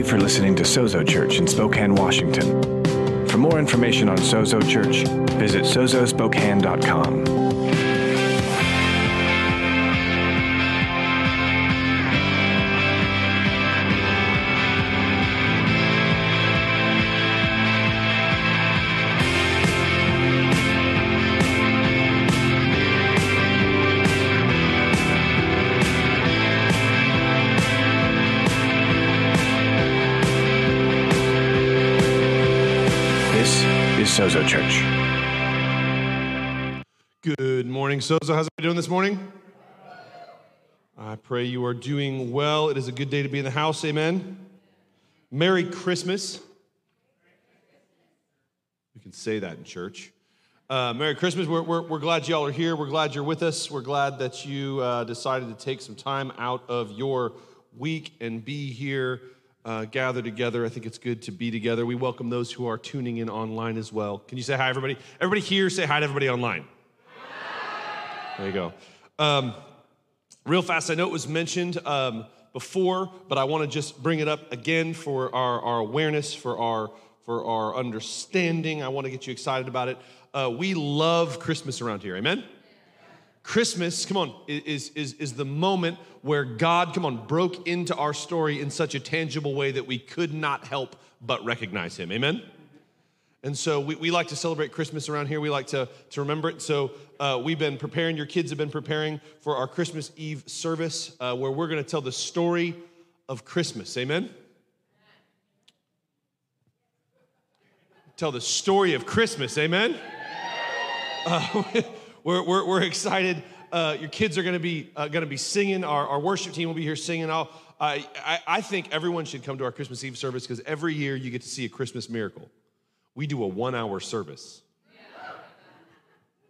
you for listening to Sozo Church in Spokane, Washington. For more information on Sozo Church, visit sozospokane.com. Sozo. How's everybody doing this morning? I pray you are doing well. It is a good day to be in the house. Amen. Merry Christmas. We can say that in church. Uh, Merry Christmas. We're, we're, we're glad y'all are here. We're glad you're with us. We're glad that you uh, decided to take some time out of your week and be here, uh, gather together. I think it's good to be together. We welcome those who are tuning in online as well. Can you say hi, everybody? Everybody here, say hi to everybody online. There you go. Um, real fast, I know it was mentioned um, before, but I want to just bring it up again for our, our awareness, for our for our understanding. I want to get you excited about it. Uh, we love Christmas around here. Amen. Christmas, come on, is, is, is the moment where God, come on, broke into our story in such a tangible way that we could not help but recognize Him. Amen? And so we, we like to celebrate Christmas around here. We like to, to remember it. So uh, we've been preparing, your kids have been preparing for our Christmas Eve service uh, where we're going to tell the story of Christmas. Amen? Tell the story of Christmas. Amen? Uh, we're, we're, we're excited. Uh, your kids are going to be uh, going to be singing. Our, our worship team will be here singing. I'll, I, I, I think everyone should come to our Christmas Eve service because every year you get to see a Christmas miracle. We do a one hour service.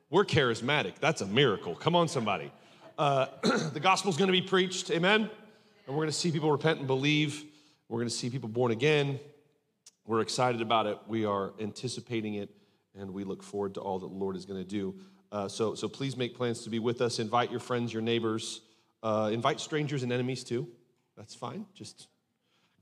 We're charismatic. That's a miracle. Come on, somebody. Uh, the gospel's going to be preached. Amen. And we're going to see people repent and believe. We're going to see people born again. We're excited about it. We are anticipating it, and we look forward to all that the Lord is going to do. Uh, so, so please make plans to be with us. Invite your friends, your neighbors. Uh, invite strangers and enemies too. That's fine. Just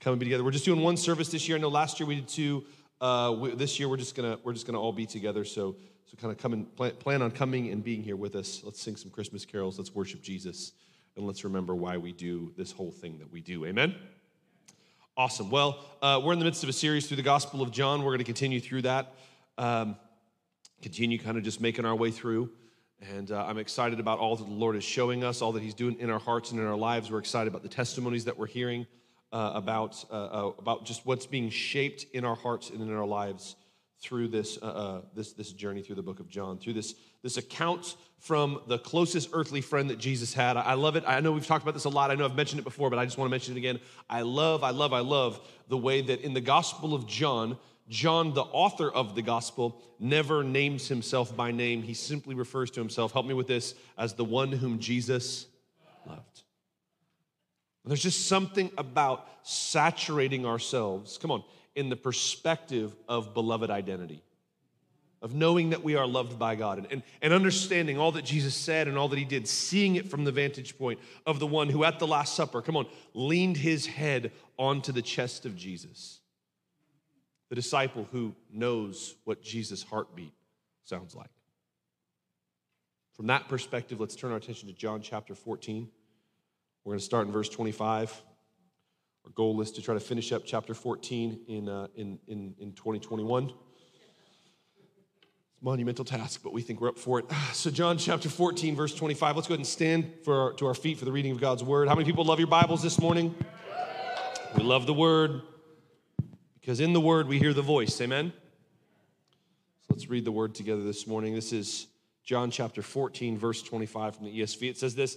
come and be together. We're just doing one service this year. I know last year we did two. Uh, we, this year we're just gonna we're just gonna all be together. So so kind of come and plan, on coming and being here with us. Let's sing some Christmas carols. Let's worship Jesus, and let's remember why we do this whole thing that we do. Amen. Awesome. Well, uh, we're in the midst of a series through the Gospel of John. We're going to continue through that. Um, continue kind of just making our way through. And uh, I'm excited about all that the Lord is showing us, all that He's doing in our hearts and in our lives. We're excited about the testimonies that we're hearing uh, about, uh, uh, about just what's being shaped in our hearts and in our lives through this, uh, uh, this, this journey through the book of John, through this, this account from the closest earthly friend that Jesus had. I love it. I know we've talked about this a lot. I know I've mentioned it before, but I just want to mention it again. I love, I love, I love the way that in the Gospel of John, John, the author of the gospel, never names himself by name. He simply refers to himself, help me with this, as the one whom Jesus loved. There's just something about saturating ourselves, come on, in the perspective of beloved identity, of knowing that we are loved by God and, and, and understanding all that Jesus said and all that he did, seeing it from the vantage point of the one who at the Last Supper, come on, leaned his head onto the chest of Jesus the disciple who knows what Jesus' heartbeat sounds like. From that perspective, let's turn our attention to John chapter 14. We're going to start in verse 25. Our goal is to try to finish up chapter 14 in, uh, in, in, in 2021. It's a monumental task, but we think we're up for it. So, John chapter 14, verse 25. Let's go ahead and stand for our, to our feet for the reading of God's word. How many people love your Bibles this morning? We love the word because in the word we hear the voice. Amen? So let's read the word together this morning. This is John chapter 14, verse 25 from the ESV. It says this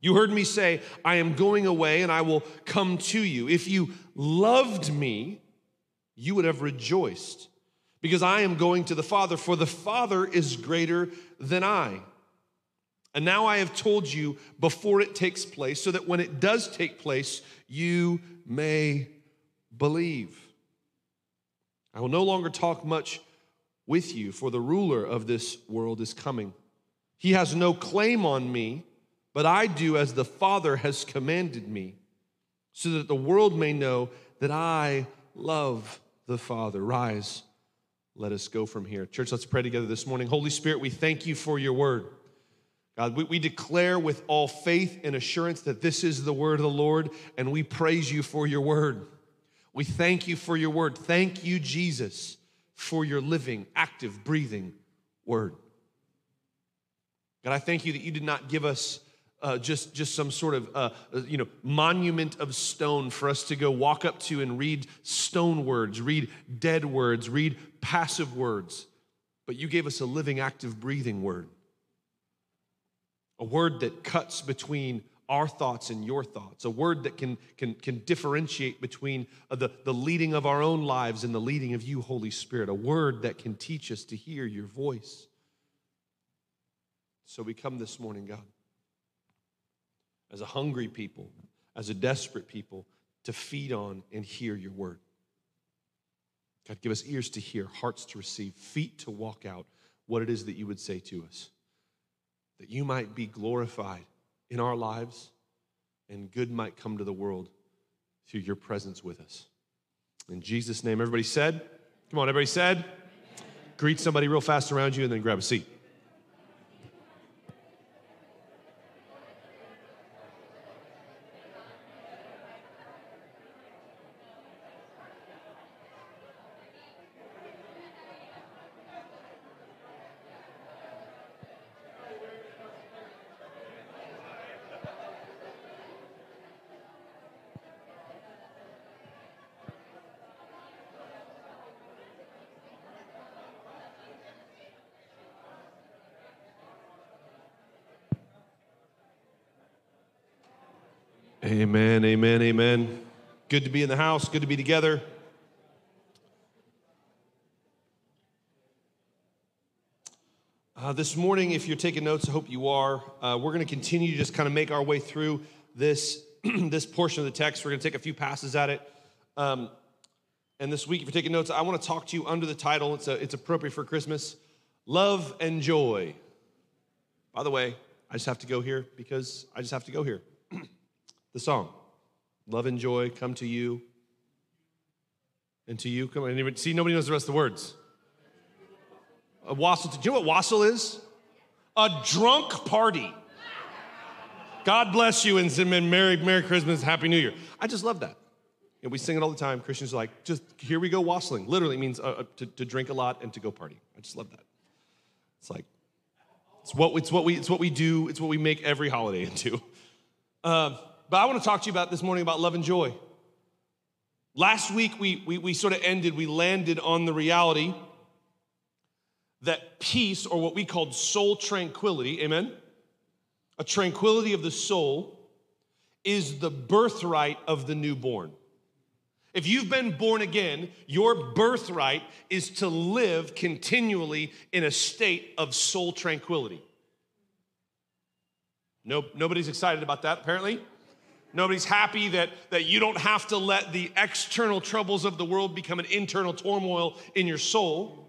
You heard me say, I am going away and I will come to you. If you loved me, you would have rejoiced because I am going to the Father, for the Father is greater than I. And now I have told you before it takes place, so that when it does take place, you may believe. I will no longer talk much with you, for the ruler of this world is coming. He has no claim on me, but I do as the Father has commanded me, so that the world may know that I love the Father. Rise, let us go from here. Church, let's pray together this morning. Holy Spirit, we thank you for your word. God, we, we, declare with all faith and assurance that this is the word of the Lord, and we praise you for your word. We thank you for your word. Thank you, Jesus, for your living, active, breathing word. God, I thank you that you did not give us uh, just, just some sort of uh, uh, you know, monument of stone for us to go walk up to and read stone words, read dead words, read passive words. But you gave us a living, active, breathing word. A word that cuts between our thoughts and your thoughts, a word that can, can, can differentiate between uh, the, the leading of our own lives and the leading of you, Holy Spirit, a word that can teach us to hear your voice. So we come this morning, God as a hungry people, as a desperate people, to feed on and hear your word. God, give us ears to hear, hearts to receive, feet to walk out what it is that you would say to us, that you might be glorified in our lives and good might come to the world through your presence with us. In Jesus' name, everybody said, Come on, everybody said, Greet somebody real fast around you and then grab a seat. Amen, amen. Good to be in the house, good to be together. Uh, this morning, if you're taking notes, I hope you are. Uh, we're going to continue to just kind of make our way through this, this portion of the text. We're going to take a few passes at it. Um, and this week, if you're taking notes, I want to talk to you under the title, it's, a, it's appropriate for Christmas Love and Joy. By the way, I just have to go here because I just have to go here the song. Love and joy come to you. And to you, come on. See, nobody knows the rest of the words. A wassail, do you know what wassail is? A drunk party. God bless you and Merry, Merry Christmas, Happy New Year. I just love that. And we sing it all the time. Christians are like, just here we go wassailing. Literally means uh, uh, to, to drink a lot and to go party. I just love that. It's like, it's what, it's what, we, it's what we do, it's what we make every holiday into. Uh, but I want to talk to you about this morning about love and joy. Last week, we, we, we sort of ended, we landed on the reality that peace, or what we called soul tranquility, amen? A tranquility of the soul is the birthright of the newborn. If you've been born again, your birthright is to live continually in a state of soul tranquility. Nope, nobody's excited about that, apparently. Nobody's happy that, that you don't have to let the external troubles of the world become an internal turmoil in your soul.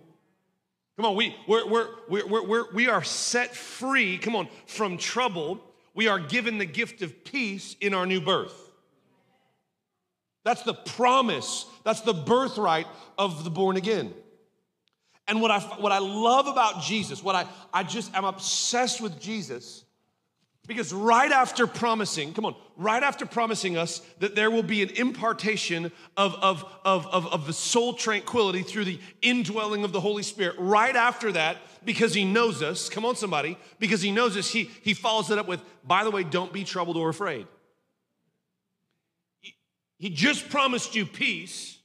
Come on, we, we're, we're, we're, we're, we are set free, come on, from trouble. We are given the gift of peace in our new birth. That's the promise, that's the birthright of the born again. And what I, what I love about Jesus, what I, I just am obsessed with Jesus, because right after promising, come on, right after promising us that there will be an impartation of, of, of, of, of the soul tranquility through the indwelling of the Holy Spirit, right after that, because he knows us, come on, somebody, because he knows us, he, he follows it up with, by the way, don't be troubled or afraid. He, he just promised you peace,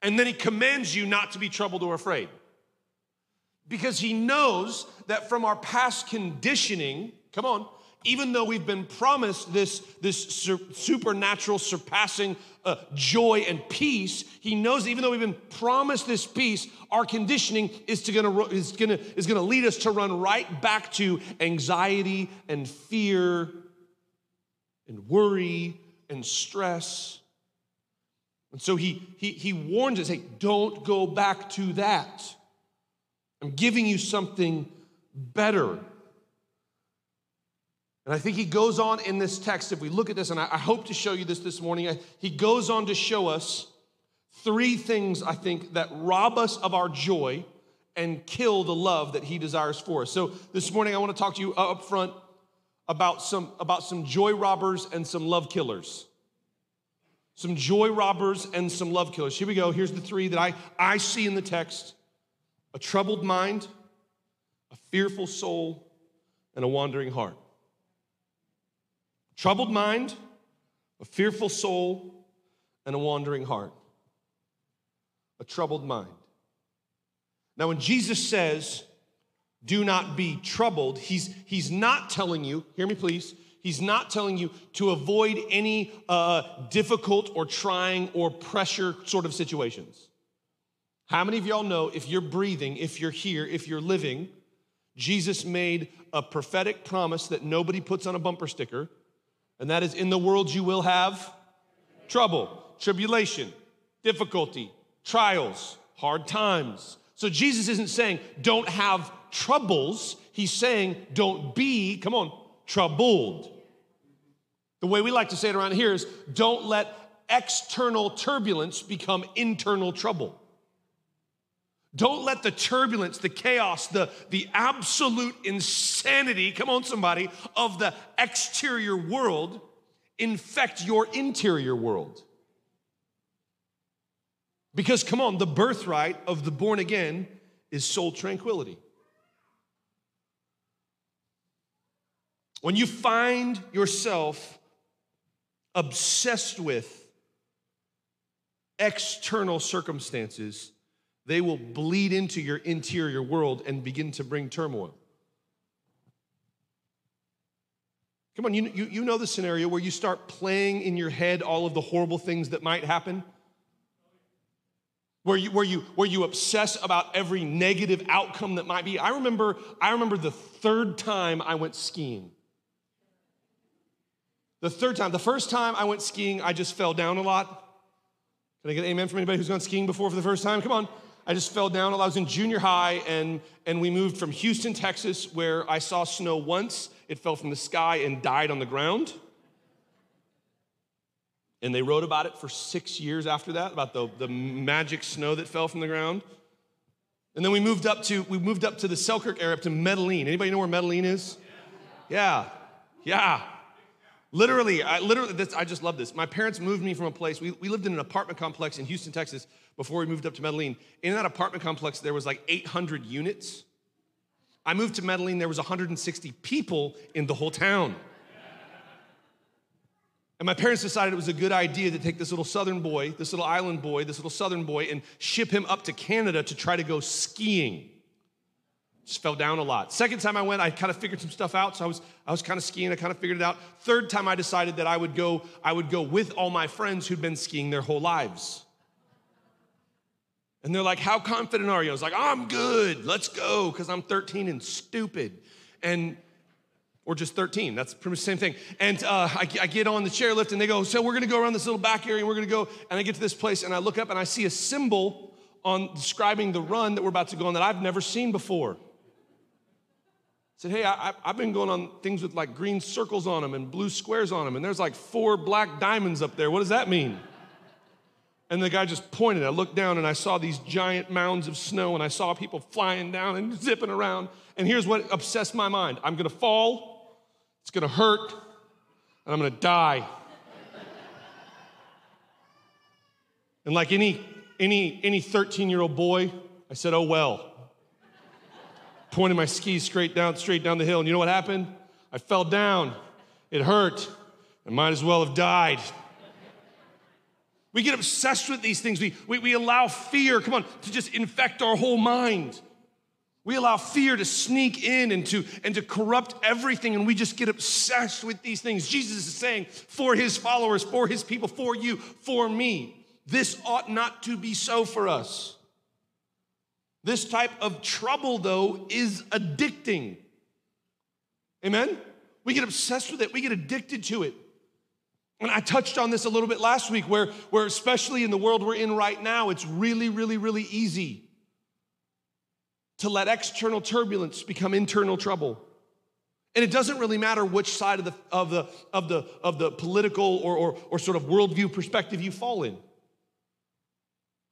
and then he commands you not to be troubled or afraid. Because he knows that from our past conditioning, Come on. even though we've been promised this, this supernatural, surpassing uh, joy and peace, he knows even though we've been promised this peace, our conditioning is, to gonna, is, gonna, is gonna lead us to run right back to anxiety and fear and worry and stress. And so he, he, he warns us hey, don't go back to that. I'm giving you something better. And I think he goes on in this text, if we look at this, and I, I hope to show you this this morning, I, he goes on to show us three things, I think, that rob us of our joy and kill the love that he desires for us. So this morning, I want to talk to you up front about some, about some joy robbers and some love killers. Some joy robbers and some love killers. Here we go. Here's the three that I, I see in the text a troubled mind, a fearful soul, and a wandering heart. Troubled mind, a fearful soul, and a wandering heart. A troubled mind. Now, when Jesus says, do not be troubled, he's, he's not telling you, hear me please, he's not telling you to avoid any uh, difficult or trying or pressure sort of situations. How many of y'all know if you're breathing, if you're here, if you're living, Jesus made a prophetic promise that nobody puts on a bumper sticker and that is in the world you will have trouble, tribulation, difficulty, trials, hard times. So Jesus isn't saying don't have troubles, he's saying don't be, come on, troubled. The way we like to say it around here is don't let external turbulence become internal trouble. Don't let the turbulence, the chaos, the, the absolute insanity, come on, somebody, of the exterior world infect your interior world. Because, come on, the birthright of the born again is soul tranquility. When you find yourself obsessed with external circumstances, they will bleed into your interior world and begin to bring turmoil. Come on, you, you, you know the scenario where you start playing in your head all of the horrible things that might happen? Where you, where, you, where you obsess about every negative outcome that might be. I remember, I remember the third time I went skiing. The third time, the first time I went skiing, I just fell down a lot. Can I get amen from anybody who's gone skiing before for the first time? Come on. I just fell down. I was in junior high, and, and we moved from Houston, Texas, where I saw snow once. It fell from the sky and died on the ground. And they wrote about it for six years after that, about the, the magic snow that fell from the ground. And then we moved up to we moved up to the Selkirk area, up to Metaline. Anybody know where Metaline is? Yeah, yeah. Literally, I literally, this, I just love this. My parents moved me from a place. We, we lived in an apartment complex in Houston, Texas, before we moved up to Metaline. In that apartment complex, there was like 800 units. I moved to Metaline. There was 160 people in the whole town. And my parents decided it was a good idea to take this little southern boy, this little island boy, this little southern boy, and ship him up to Canada to try to go skiing. Just fell down a lot. Second time I went, I kind of figured some stuff out. So I was, I was kind of skiing. I kind of figured it out. Third time I decided that I would go, I would go with all my friends who'd been skiing their whole lives. And they're like, How confident are you? I was like, I'm good. Let's go. Because I'm 13 and stupid. And or just 13. That's pretty much the same thing. And uh, I, I, get on the chairlift and they go, So we're gonna go around this little back area and we're gonna go. And I get to this place and I look up and I see a symbol on describing the run that we're about to go on that I've never seen before said, Hey, I, have been going on things with like green circles on them and blue squares on them, and there's like four black diamonds up there. What does that mean? And the guy just pointed. I looked down and I saw these giant mounds of snow, and I saw people flying down and zipping around. And here's what obsessed my mind I'm gonna fall, it's gonna hurt, and I'm gonna die. and like any any any 13 year old boy, I said, Oh well pointing my skis straight down, straight down the hill. And you know what happened? I fell down. It hurt. I might as well have died. We get obsessed with these things. We, we, we allow fear, come on, to just infect our whole mind. We allow fear to sneak in and to, and to corrupt everything, and we just get obsessed with these things. Jesus is saying, for his followers, for his people, for you, for me. This ought not to be so for us. This type of trouble, though, is addicting. Amen? We get obsessed with it, we get addicted to it. And I touched on this a little bit last week, where, where especially in the world we're in right now, it's really, really, really easy to let external turbulence become internal trouble. And it doesn't really matter which side of the, of the, of the, of the political or, or, or sort of worldview perspective you fall in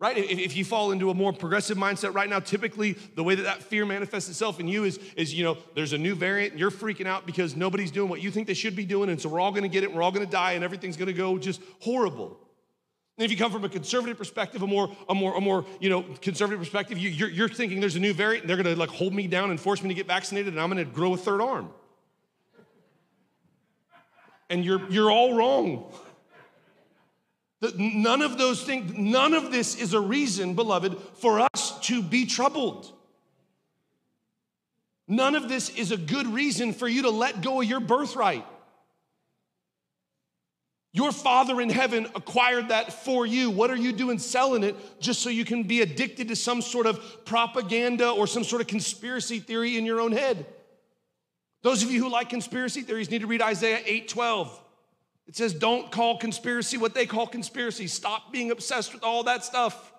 right? If, you fall into a more progressive mindset right now, typically the way that that fear manifests itself in you is, is you know, there's a new variant and you're freaking out because nobody's doing what you think they should be doing. And so we're all going to get it. We're all going to die and everything's going to go just horrible. And if you come from a conservative perspective, a more, a more, a more, you know, conservative perspective, you, you're, you're thinking there's a new variant and they're going to like hold me down and force me to get vaccinated and I'm going to grow a third arm. And you're, you're all wrong. None of those things, none of this is a reason, beloved, for us to be troubled. None of this is a good reason for you to let go of your birthright. Your Father in heaven acquired that for you. What are you doing selling it just so you can be addicted to some sort of propaganda or some sort of conspiracy theory in your own head? Those of you who like conspiracy theories need to read Isaiah 8 12. It says, don't call conspiracy what they call conspiracy. Stop being obsessed with all that stuff.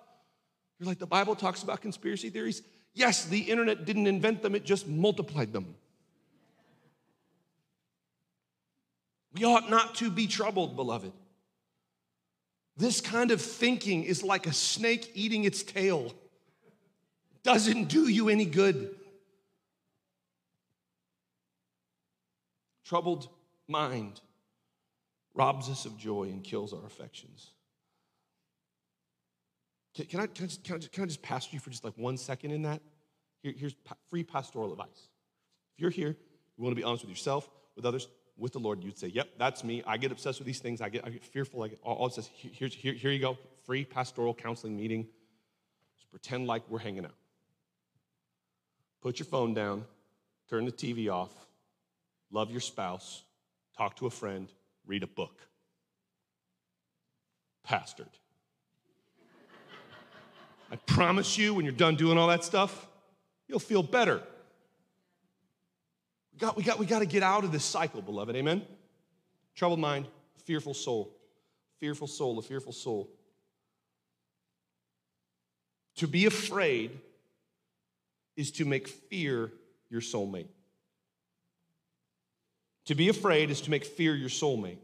You're like, the Bible talks about conspiracy theories. Yes, the internet didn't invent them, it just multiplied them. We ought not to be troubled, beloved. This kind of thinking is like a snake eating its tail. Doesn't do you any good. Troubled mind robs us of joy and kills our affections. Can, can I, can, I just, can, I just, can I just pastor you for just like one second in that? Here, here's free pastoral advice. If you're here, you want to be honest with yourself, with others, with the Lord, you'd say, Yep, that's me. I get obsessed with these things. I get, I get fearful. I get all, all it here, here, here you go. Free pastoral counseling meeting. Just pretend like we're hanging out. Put your phone down, turn the TV off, love your spouse, talk to a friend, read a book. Pastored. I promise you, when you're done doing all that stuff, you'll feel better. We got, we got, we got to get out of this cycle, beloved. Amen? Troubled mind, fearful soul. Fearful soul, a fearful soul. To be afraid is to make fear your soulmate. To be afraid is to make fear your soulmate.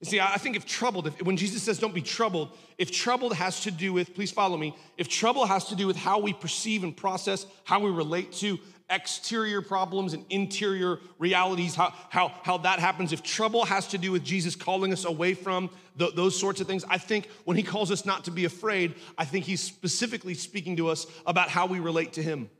You see, I think if troubled, if, when Jesus says don't be troubled, if troubled has to do with, please follow me, if trouble has to do with how we perceive and process, how we relate to exterior problems and interior realities, how, how, how that happens, if trouble has to do with Jesus calling us away from those sorts of things, I think when he calls us not to be afraid, I think he's specifically speaking to us about how we relate to him.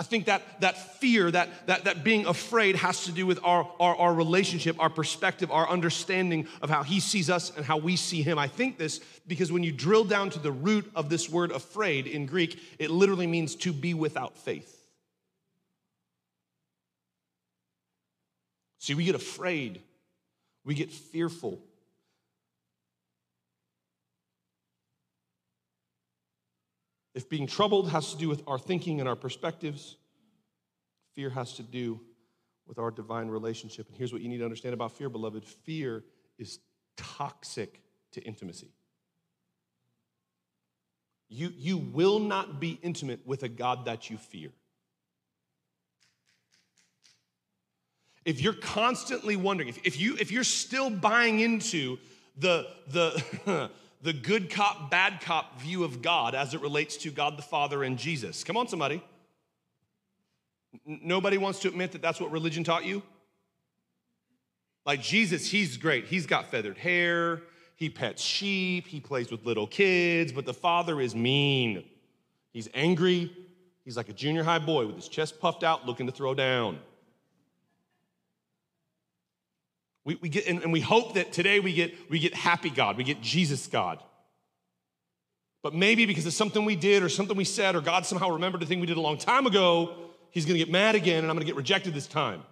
I think that, that fear, that, that, that being afraid has to do with our, our, our relationship, our perspective, our understanding of how he sees us and how we see him. I think this because when you drill down to the root of this word afraid in Greek, it literally means to be without faith. See, we get afraid, we get fearful. If being troubled has to do with our thinking and our perspectives, fear has to do with our divine relationship. And here's what you need to understand about fear, beloved fear is toxic to intimacy. You, you will not be intimate with a God that you fear. If you're constantly wondering, if, if, you, if you're still buying into the, the, the good cop, bad cop view of God as it relates to God the Father and Jesus. Come on, somebody. Nobody wants to admit that that's what religion taught you? Like Jesus, he's great. He's got feathered hair, he pets sheep, he plays with little kids, but the Father is mean. He's angry. He's like a junior high boy with his chest puffed out, looking to throw down. We, we get, and, and we hope that today we get, we get happy God, we get Jesus God. But maybe because of something we did or something we said or God somehow remembered a thing we did a long time ago, he's gonna get mad again and I'm gonna get rejected this time.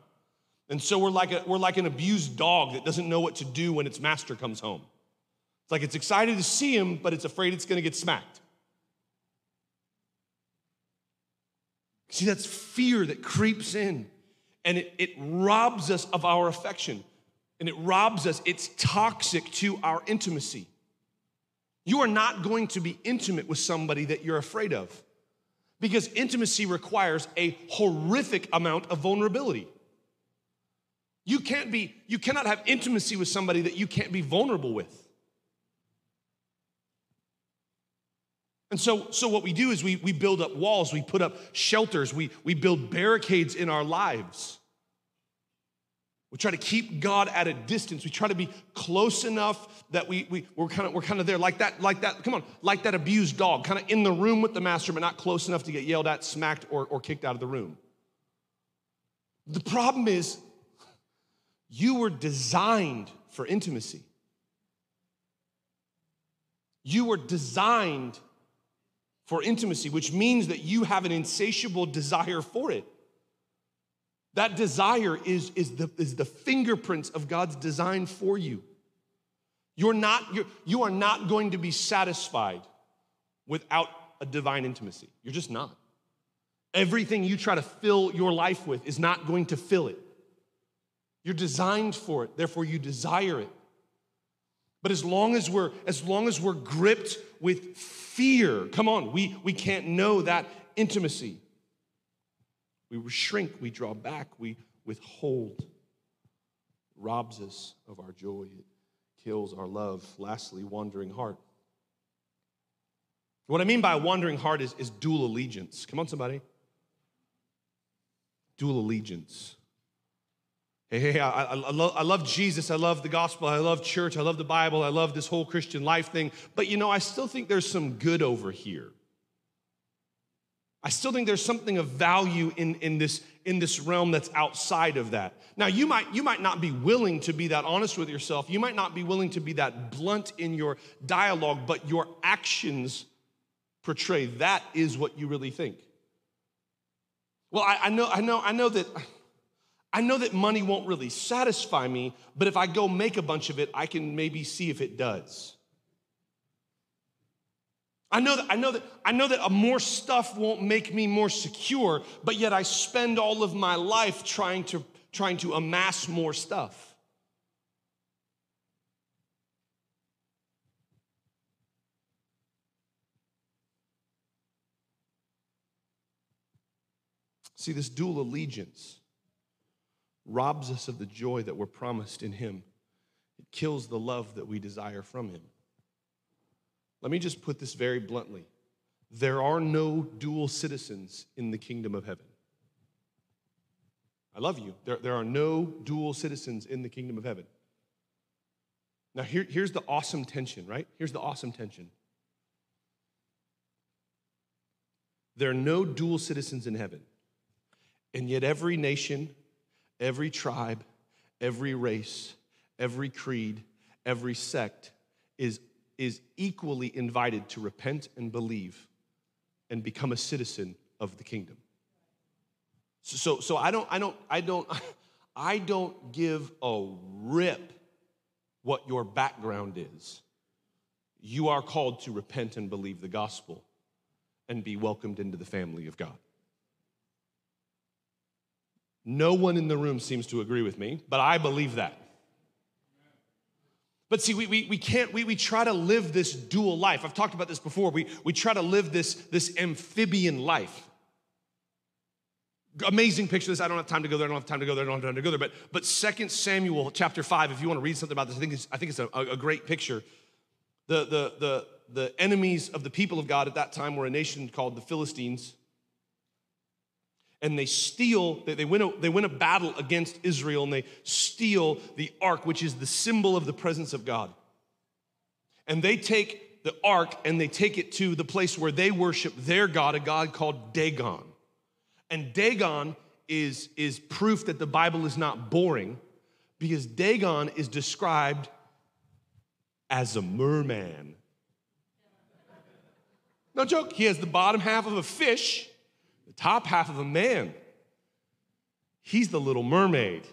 And so we're like, a, we're like an abused dog that doesn't know what to do when its master comes home. It's like it's excited to see him, but it's afraid it's gonna get smacked. See, that's fear that creeps in and it, it robs us of our affection and it robs us. It's toxic to our intimacy. You are not going to be intimate with somebody that you're afraid of because intimacy requires a horrific amount of vulnerability. You can't be, you cannot have intimacy with somebody that you can't be vulnerable with. And so, so what we do is we, we build up walls, we put up shelters, we, we build barricades in our lives. We try to keep God at a distance. We try to be close enough that we, we, we're, kind of, we're kind of there, like that, like that, come on, like that abused dog, kind of in the room with the master, but not close enough to get yelled at, smacked, or, or kicked out of the room. The problem is, you were designed for intimacy. You were designed for intimacy, which means that you have an insatiable desire for it. That desire is, is, the, is the fingerprints of God's design for you. You're not, you're, you are not going to be satisfied without a divine intimacy. You're just not. Everything you try to fill your life with is not going to fill it. You're designed for it, therefore you desire it. But as long as we're as long as we're gripped with fear, come on, we, we can't know that intimacy. We shrink, we draw back, we withhold. robs us of our joy, it kills our love. Lastly, wandering heart. What I mean by wandering heart is, is dual allegiance. Come on, somebody. Dual allegiance. Hey, hey, I, I, I love Jesus. I love the gospel. I love church. I love the Bible. I love this whole Christian life thing. But you know, I still think there's some good over here. I still think there's something of value in, in, this, in this realm that's outside of that. Now, you might, you might not be willing to be that honest with yourself. You might not be willing to be that blunt in your dialogue, but your actions portray that is what you really think. Well, I, I know, I know, I know that I know that money won't really satisfy me, but if I go make a bunch of it, I can maybe see if it does. I know that I know that I know that more stuff won't make me more secure, but yet I spend all of my life trying to trying to amass more stuff. See this dual allegiance robs us of the joy that we're promised in Him. It kills the love that we desire from Him. Let me just put this very bluntly there are no dual citizens in the kingdom of heaven. I love you. There, there are no dual citizens in the kingdom of heaven. Now, here, here's the awesome tension, right? Here's the awesome tension. There are no dual citizens in heaven. And yet, every nation, every tribe, every race, every creed, every sect is, is equally invited to repent and believe and become a citizen of the kingdom. So, so, so I don't, I don't, I don't, I don't give a rip what your background is. You are called to repent and believe the gospel and be welcomed into the family of God. No one in the room seems to agree with me, but I believe that. But see, we, we, we can't, we, we try to live this dual life. I've talked about this before. We, we try to live this, this amphibian life. Amazing picture this. I don't have time to go there. I don't have time to go there. I don't have time to go there. But, but 2 Samuel chapter 5, if you want to read something about this, I think it's, I think it's a, a great picture. The, the, the, the enemies of the people of God at that time were a nation called the Philistines and they steal, they, win a, they win a battle against Israel and they steal the ark, which is the symbol of the presence of God. And they take the ark and they take it to the place where they worship their God, a God called Dagon. And Dagon is, is proof that the Bible is not boring because Dagon is described as a merman. No joke. He has the bottom half of a fish, top half of a man. He's the little mermaid.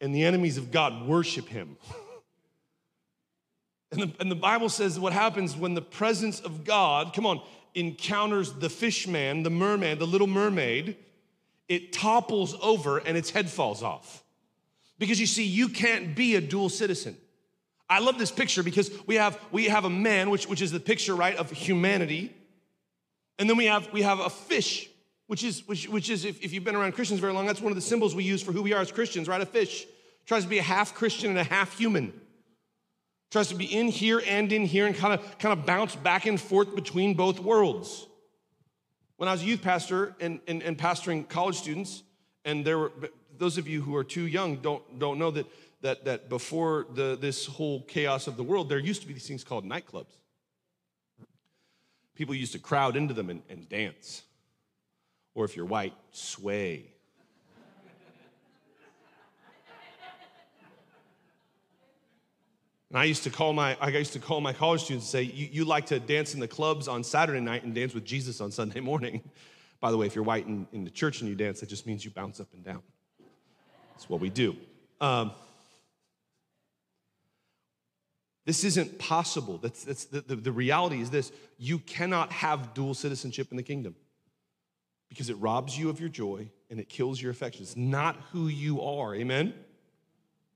And the enemies of God worship him. And the, and the Bible says what happens when the presence of God, come on, encounters the fish man, the merman, the little mermaid, it topples over and its head falls off. Because you see, you can't be a dual citizen. I love this picture because we have we have a man, which, which is the picture, right, of humanity. And then we have we have a fish, which is which, which is if, if you've been around Christians very long, that's one of the symbols we use for who we are as Christians, right? A fish tries to be a half Christian and a half human. Tries to be in here and in here and kind of kind of bounce back and forth between both worlds. When I was a youth pastor and, and, and pastoring college students, and there were those of you who are too young don't, don't know that, that, that before the, this whole chaos of the world, there used to be these things called nightclubs. People used to crowd into them and, and dance. Or if you're white, sway. And I used to call my I used to call my college students and say, you, you like to dance in the clubs on Saturday night and dance with Jesus on Sunday morning. By the way, if you're white in, in the church and you dance, that just means you bounce up and down. That's what we do. Um, this isn't possible. That's, that's the, the, the reality is this you cannot have dual citizenship in the kingdom because it robs you of your joy and it kills your affection. It's not who you are. Amen?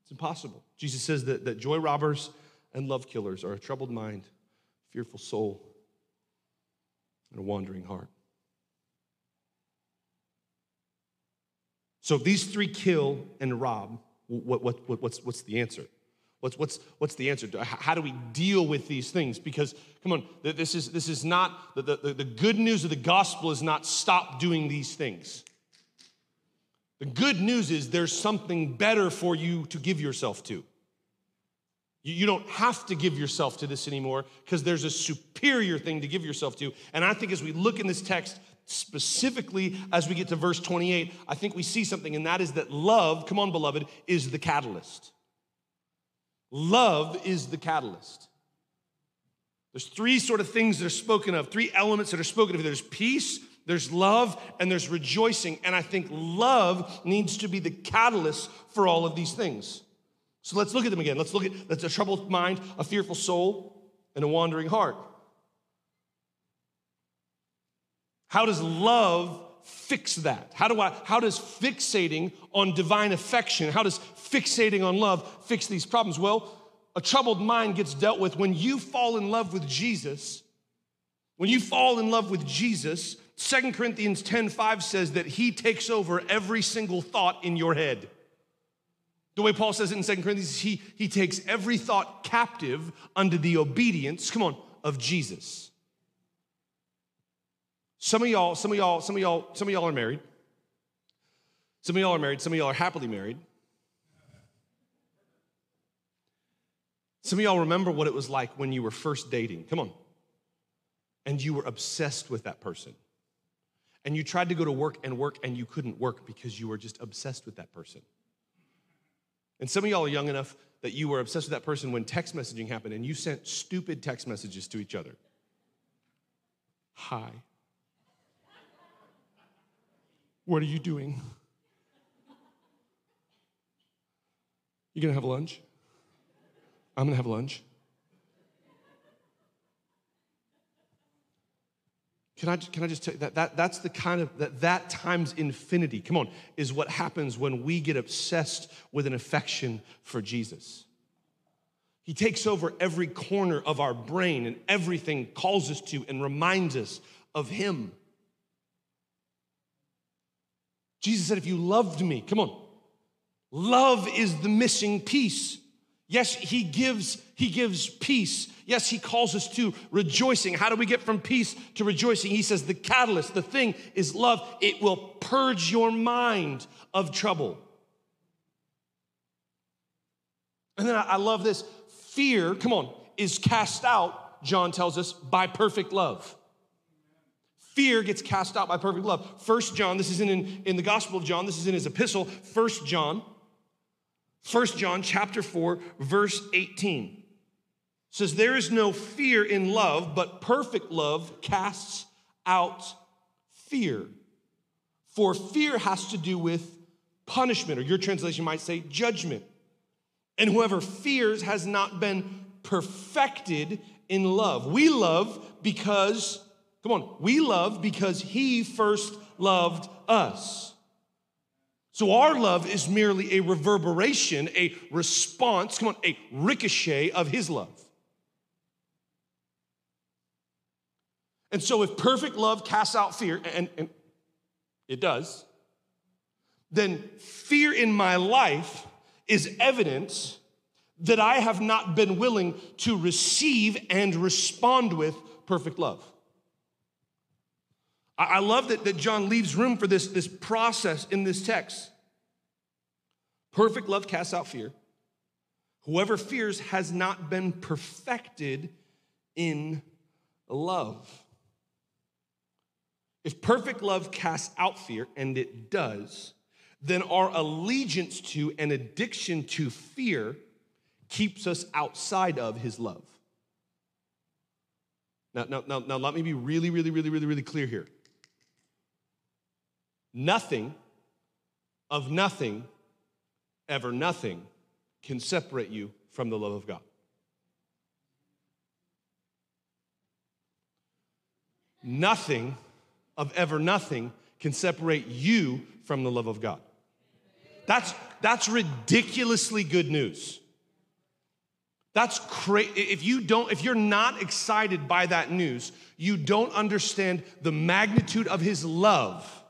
It's impossible. Jesus says that, that joy robbers and love killers are a troubled mind, fearful soul, and a wandering heart. So if these three kill and rob, what, what, what, what's, what's the answer? What's, what's, what's the answer? How do we deal with these things? Because, come on, this is, this is not, the, the, the good news of the gospel is not stop doing these things. The good news is there's something better for you to give yourself to. You don't have to give yourself to this anymore because there's a superior thing to give yourself to. And I think as we look in this text, specifically as we get to verse 28, I think we see something, and that is that love, come on, beloved, is the catalyst. Love is the catalyst. There's three sort of things that are spoken of, three elements that are spoken of. There's peace, there's love, and there's rejoicing. And I think love needs to be the catalyst for all of these things. So let's look at them again. Let's look at that's a troubled mind, a fearful soul, and a wandering heart. How does love fix that? How do I how does fixating on divine affection, how does fixating on love fix these problems? Well, a troubled mind gets dealt with when you fall in love with Jesus. When you fall in love with Jesus, Second Corinthians 10 5 says that he takes over every single thought in your head. The way Paul says it in Second Corinthians, he, he takes every thought captive under the obedience, come on, of Jesus. Some of y'all, some of y'all, some of y'all, some of y'all are married. Some of y'all are married, some of y'all are happily married. Some of y'all remember what it was like when you were first dating. Come on. And you were obsessed with that person. And you tried to go to work and work and you couldn't work because you were just obsessed with that person. And some of y'all are young enough that you were obsessed with that person when text messaging happened and you sent stupid text messages to each other. Hi. What are you doing? You gonna have lunch? I'm gonna have lunch. Can I, can I just tell you that, that that's the kind of that that times infinity, come on, is what happens when we get obsessed with an affection for Jesus. He takes over every corner of our brain and everything calls us to and reminds us of Him. Jesus said, If you loved me, come on, love is the missing piece. Yes, He gives, He gives peace. Yes, He calls us to rejoicing. How do we get from peace to rejoicing? He says the catalyst, the thing is love. It will purge your mind of trouble. And then I love this fear, come on, is cast out, John tells us, by perfect love. Fear gets cast out by perfect love. First John, this is in, in, in the Gospel of John, this is in his epistle, First John, First John chapter 4, verse 18. says, There is no fear in love, but perfect love casts out fear. For fear has to do with punishment, or your translation might say judgment. And whoever fears has not been perfected in love. We love because, come on, we love because he first loved us. So our love is merely a reverberation, a response, come on, a ricochet of his love. And so if perfect love casts out fear, and, and it does, then fear in my life is evidence that I have not been willing to receive and respond with perfect love. I love that, that John leaves room for this, this process in this text. Perfect love casts out fear. Whoever fears has not been perfected in love. If perfect love casts out fear, and it does, then our allegiance to and addiction to fear keeps us outside of his love. Now, now, now, now let me be really, really, really, really, really clear here. Nothing of nothing, ever nothing, can separate you from the love of God. Nothing of ever nothing can separate you from the love of God. That's, that's ridiculously good news. That's crazy. If you don't, if you're not excited by that news, you don't understand the magnitude of his love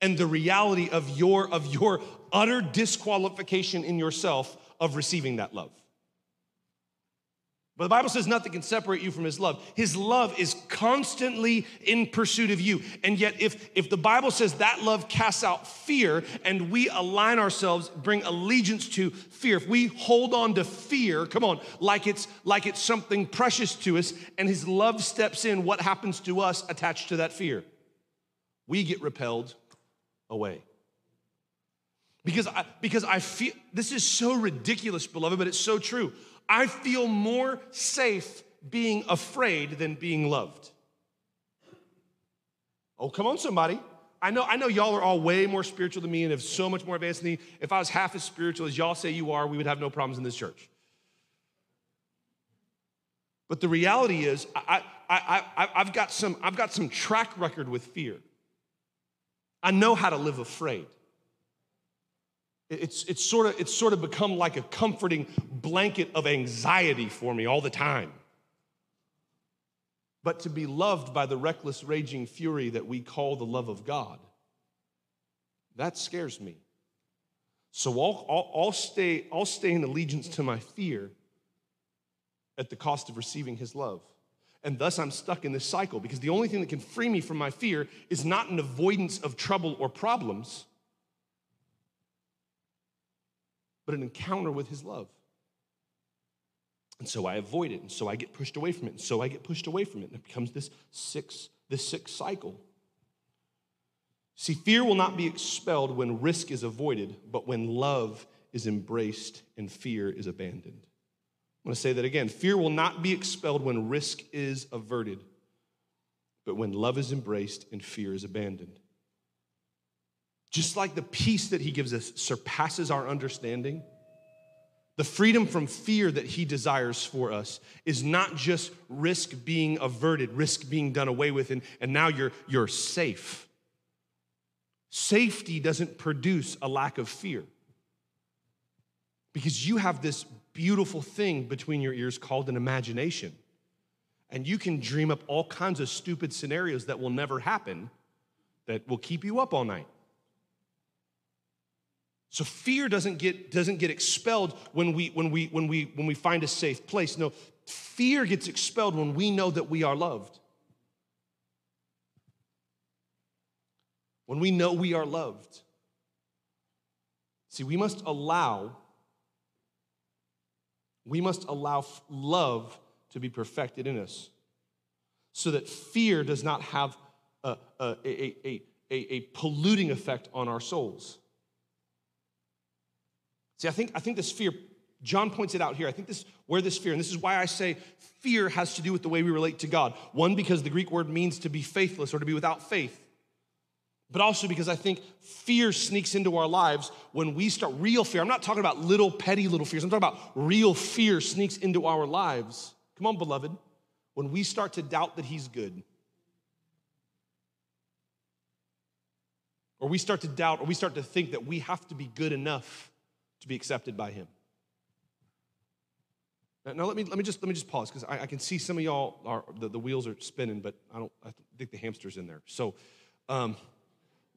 and the reality of your, of your utter disqualification in yourself of receiving that love. But the Bible says nothing can separate you from his love. His love is constantly in pursuit of you. And yet, if, if the Bible says that love casts out fear and we align ourselves, bring allegiance to fear, if we hold on to fear, come on, like it's like it's something precious to us, and his love steps in, what happens to us attached to that fear? We get repelled away. Because I, because I feel this is so ridiculous, beloved, but it's so true. I feel more safe being afraid than being loved. Oh, come on, somebody. I know, I know y'all are all way more spiritual than me and have so much more advanced than me. If I was half as spiritual as y'all say you are, we would have no problems in this church. But the reality is, I, I, I, I've, got some, I've got some track record with fear. I know how to live afraid. It's, it's, sort of, it's sort of become like a comforting blanket of anxiety for me all the time. But to be loved by the reckless, raging fury that we call the love of God, that scares me. So I'll, I'll, I'll, stay, I'll stay in allegiance to my fear at the cost of receiving his love. And thus I'm stuck in this cycle because the only thing that can free me from my fear is not an avoidance of trouble or problems but an encounter with his love. And so I avoid it, and so I get pushed away from it, and so I get pushed away from it, and it becomes this six, this six cycle. See, fear will not be expelled when risk is avoided, but when love is embraced and fear is abandoned. I'm going to say that again. Fear will not be expelled when risk is averted, but when love is embraced and fear is abandoned. Just like the peace that he gives us surpasses our understanding, the freedom from fear that he desires for us is not just risk being averted, risk being done away with, and, and now you're, you're safe. Safety doesn't produce a lack of fear because you have this beautiful thing between your ears called an imagination. And you can dream up all kinds of stupid scenarios that will never happen that will keep you up all night. So fear doesn't get, doesn't get expelled when we, when, we, when, we, when we find a safe place. No, fear gets expelled when we know that we are loved. When we know we are loved. See, we must allow, we must allow love to be perfected in us so that fear does not have a, a, a, a, polluting effect on our souls. See, I think, I think this fear John points it out here. I think this where this fear, and this is why I say fear has to do with the way we relate to God. One, because the Greek word means to be faithless or to be without faith. But also because I think fear sneaks into our lives when we start real fear. I'm not talking about little petty little fears. I'm talking about real fear sneaks into our lives. Come on, beloved. When we start to doubt that He's good, or we start to doubt, or we start to think that we have to be good enough to be accepted by Him. Now let me let me just let me just pause because I, I, can see some of y'all are the, the, wheels are spinning, but I don't I think the hamster's in there. So um,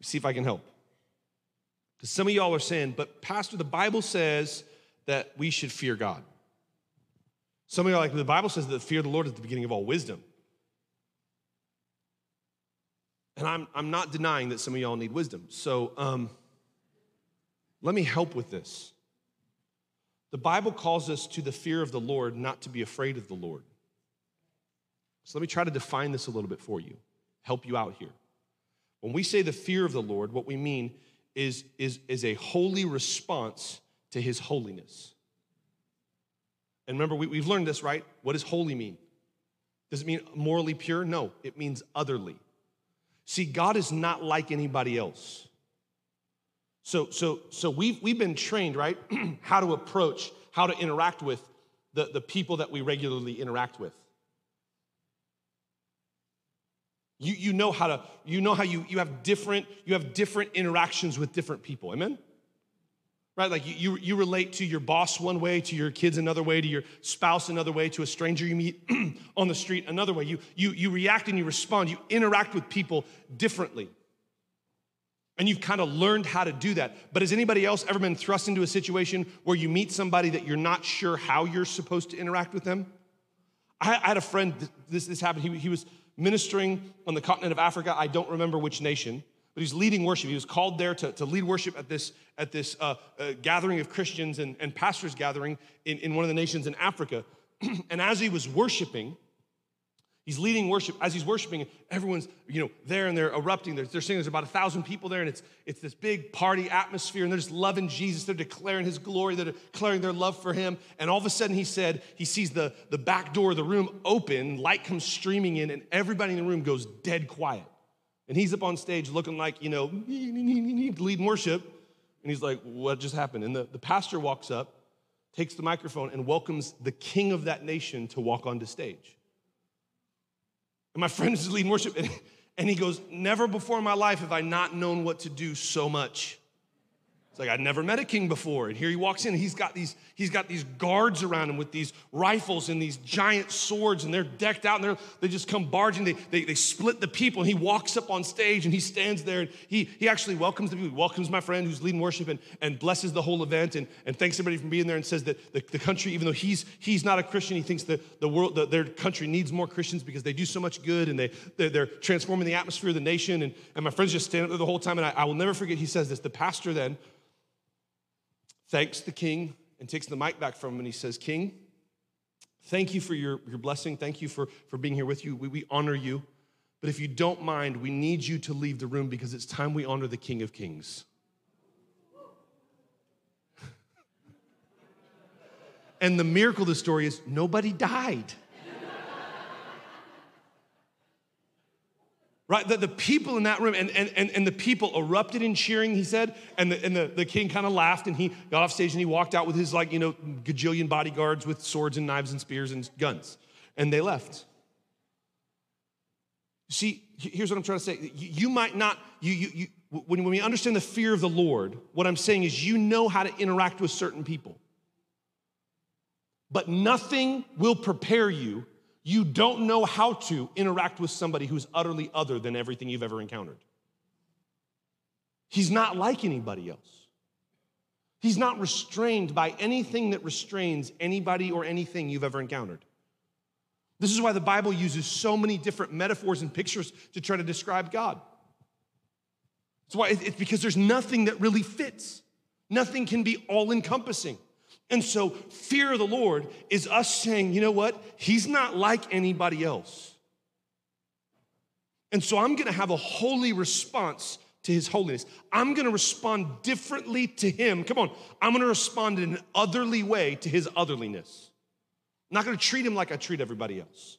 see if I can help. Because some of y'all are saying, but Pastor, the Bible says that we should fear God. Some of y'all are like the Bible says that fear of the Lord is the beginning of all wisdom. And I'm I'm not denying that some of y'all need wisdom. So um, let me help with this. The Bible calls us to the fear of the Lord, not to be afraid of the Lord. So let me try to define this a little bit for you, help you out here. When we say the fear of the Lord, what we mean is, is, is a holy response to his holiness. And remember, we, we've learned this, right? What does holy mean? Does it mean morally pure? No, it means otherly. See, God is not like anybody else. So, so, so we've, we've been trained, right, how to approach, how to interact with the, the people that we regularly interact with. You, you know how to, you know how you, you have different, you have different interactions with different people. Amen? Right? Like you, you, you relate to your boss one way, to your kids another way, to your spouse another way, to a stranger you meet on the street another way. You, you, you react and you respond. You interact with people differently. And you've kind of learned how to do that. But has anybody else ever been thrust into a situation where you meet somebody that you're not sure how you're supposed to interact with them? I, I had a friend, this, this happened, he, he was ministering on the continent of Africa. I don't remember which nation, but he's leading worship. He was called there to, to lead worship at this, at this uh, uh, gathering of Christians and, and pastors gathering in, in one of the nations in Africa. and as he was worshiping, He's leading worship. As he's worshiping, everyone's, you know, there and they're erupting. They're, they're singing. There's about a thousand people there, and it's, it's this big party atmosphere, and they're just loving Jesus. They're declaring his glory. They're declaring their love for him. And all of a sudden, he said, he sees the, the back door of the room open, light comes streaming in, and everybody in the room goes dead quiet. And he's up on stage looking like, you know, leading worship. And he's like, what just happened? And the, the pastor walks up, takes the microphone, and welcomes the king of that nation to walk onto stage. And my friend is leading worship, and, and he goes, Never before in my life have I not known what to do so much. It's like I'd never met a king before. And here he walks in, and he's got these, he's got these guards around him with these rifles and these giant swords, and they're decked out, and they're, they just come barging. They, they, they split the people, and he walks up on stage and he stands there and he, he actually welcomes the people. He welcomes my friend who's leading worship and, and blesses the whole event and, and thanks everybody for being there and says that the, the country, even though he's he's not a Christian, he thinks that the world, their country needs more Christians because they do so much good and they, they're, they're transforming the atmosphere of the nation. And, and my friend's just standing up there the whole time, and I, I will never forget, he says this. The pastor then thanks the king and takes the mic back from him and he says, King, thank you for your, your blessing. Thank you for, for being here with you. We, we honor you. But if you don't mind, we need you to leave the room because it's time we honor the King of Kings. and the miracle of the story is nobody died. Right? The, the people in that room, and, and, and, and the people erupted in cheering, he said, and the, and the, the king kind of laughed and he got off stage and he walked out with his, like, you know, gajillion bodyguards with swords and knives and spears and guns. And they left. See, here's what I'm trying to say. You, might not, you, you, you, when, when we understand the fear of the Lord, what I'm saying is you know how to interact with certain people. But nothing will prepare you you don't know how to interact with somebody who's utterly other than everything you've ever encountered. He's not like anybody else. He's not restrained by anything that restrains anybody or anything you've ever encountered. This is why the Bible uses so many different metaphors and pictures to try to describe God. It's why it's because there's nothing that really fits. Nothing can be all encompassing. And so, fear of the Lord is us saying, you know what? He's not like anybody else. And so, I'm gonna have a holy response to his holiness. I'm gonna respond differently to him. Come on, I'm gonna respond in an otherly way to his otherliness. I'm not gonna treat him like I treat everybody else.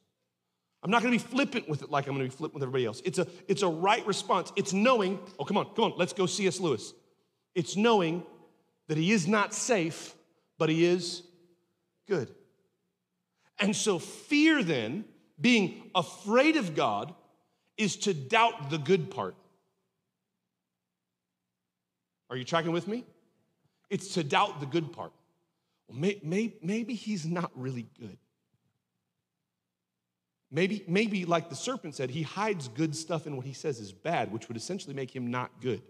I'm not gonna be flippant with it like I'm gonna be flippant with everybody else. It's a, it's a right response. It's knowing, oh, come on, come on, let's go C.S. Lewis. It's knowing that he is not safe, but he is good. And so, fear then, being afraid of God, is to doubt the good part. Are you tracking with me? It's to doubt the good part. Well, may, may, maybe he's not really good. Maybe, maybe, like the serpent said, he hides good stuff in what he says is bad, which would essentially make him not good.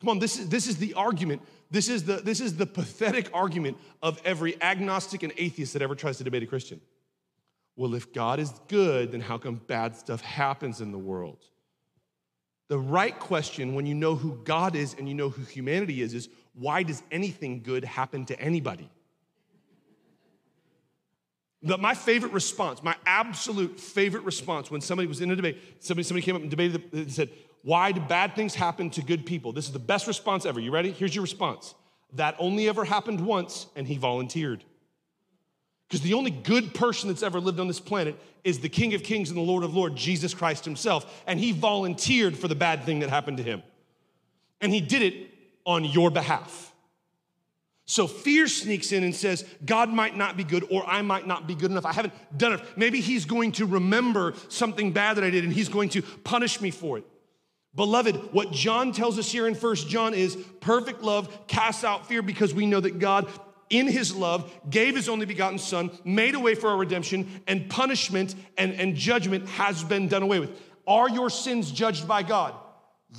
Come on, this is, this is the argument. This is the, this is the pathetic argument of every agnostic and atheist that ever tries to debate a Christian. Well, if God is good, then how come bad stuff happens in the world? The right question when you know who God is and you know who humanity is is why does anything good happen to anybody? My favorite response, my absolute favorite response when somebody was in a debate, somebody, somebody came up and debated and said, Why do bad things happen to good people? This is the best response ever. You ready? Here's your response. That only ever happened once, and he volunteered. Because the only good person that's ever lived on this planet is the King of Kings and the Lord of Lords, Jesus Christ himself. And he volunteered for the bad thing that happened to him. And he did it on your behalf. So fear sneaks in and says, God might not be good or I might not be good enough. I haven't done it. Maybe he's going to remember something bad that I did and he's going to punish me for it. Beloved, what John tells us here in First John is perfect love casts out fear because we know that God in his love, gave his only begotten son, made a way for our redemption, and punishment and, and judgment has been done away with. Are your sins judged by God?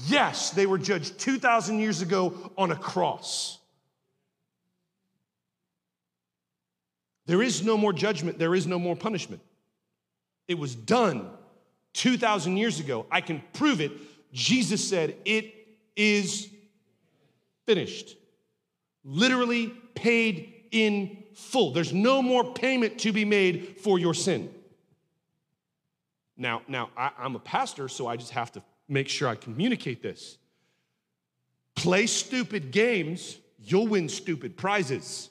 Yes, they were judged 2,000 years ago on a cross. There is no more judgment, there is no more punishment. It was done 2,000 years ago. I can prove it. Jesus said, It is finished. Literally paid in full. There's no more payment to be made for your sin. Now, now I, I'm a pastor, so I just have to make sure I communicate this. Play stupid games, you'll win stupid prizes.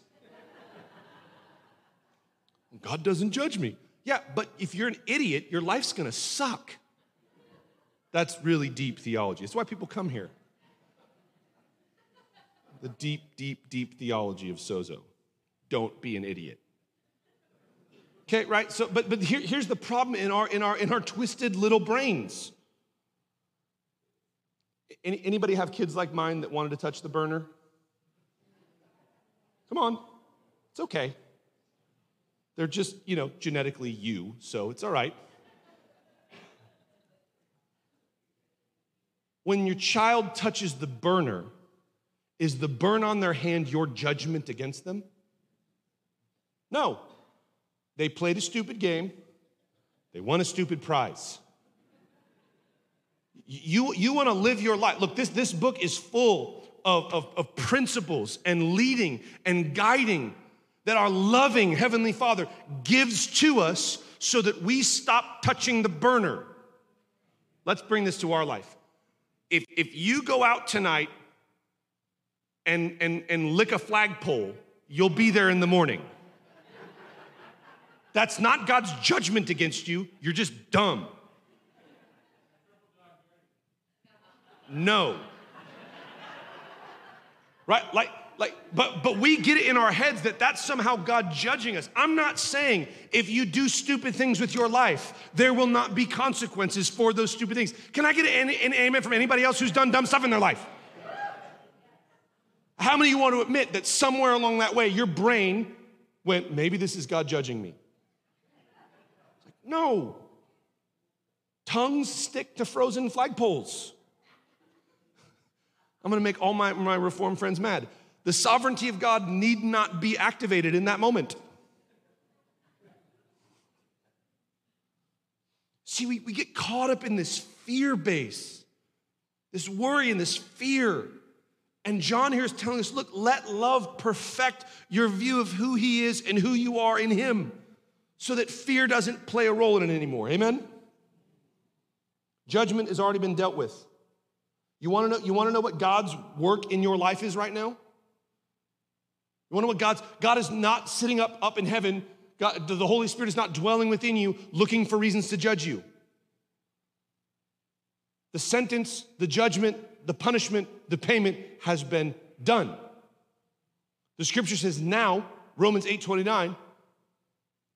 God doesn't judge me. Yeah, but if you're an idiot, your life's gonna suck. That's really deep theology. That's why people come here the deep, deep, deep theology of sozo. Don't be an idiot. Okay, right? So, but but here, here's the problem in our in our in our twisted little brains. Any, anybody have kids like mine that wanted to touch the burner? Come on, it's okay. They're just, you know, genetically you, so it's all right. When your child touches the burner, is the burn on their hand your judgment against them? No. They played a stupid game, they won a stupid prize. You, you want to live your life. Look, this, this book is full of, of, of principles and leading and guiding that our loving Heavenly Father gives to us so that we stop touching the burner. Let's bring this to our life. If, if you go out tonight and, and, and lick a flagpole, you'll be there in the morning. That's not God's judgment against you. You're just dumb. No. Right? Like, like, but but we get it in our heads that that's somehow God judging us. I'm not saying if you do stupid things with your life, there will not be consequences for those stupid things. Can I get an, an amen from anybody else who's done dumb stuff in their life? How many of you want to admit that somewhere along that way your brain went, maybe this is God judging me? No. Tongues stick to frozen flagpoles. I'm gonna make all my, my reform friends mad. The sovereignty of God need not be activated in that moment. See, we, we get caught up in this fear base, this worry and this fear. And John here is telling us look, let love perfect your view of who he is and who you are in him so that fear doesn't play a role in it anymore. Amen? Judgment has already been dealt with. You wanna know, you wanna know what God's work in your life is right now? You know what God's, God is not sitting up, up in heaven, God, the Holy Spirit is not dwelling within you looking for reasons to judge you. The sentence, the judgment, the punishment, the payment has been done. The scripture says now, Romans 8 29,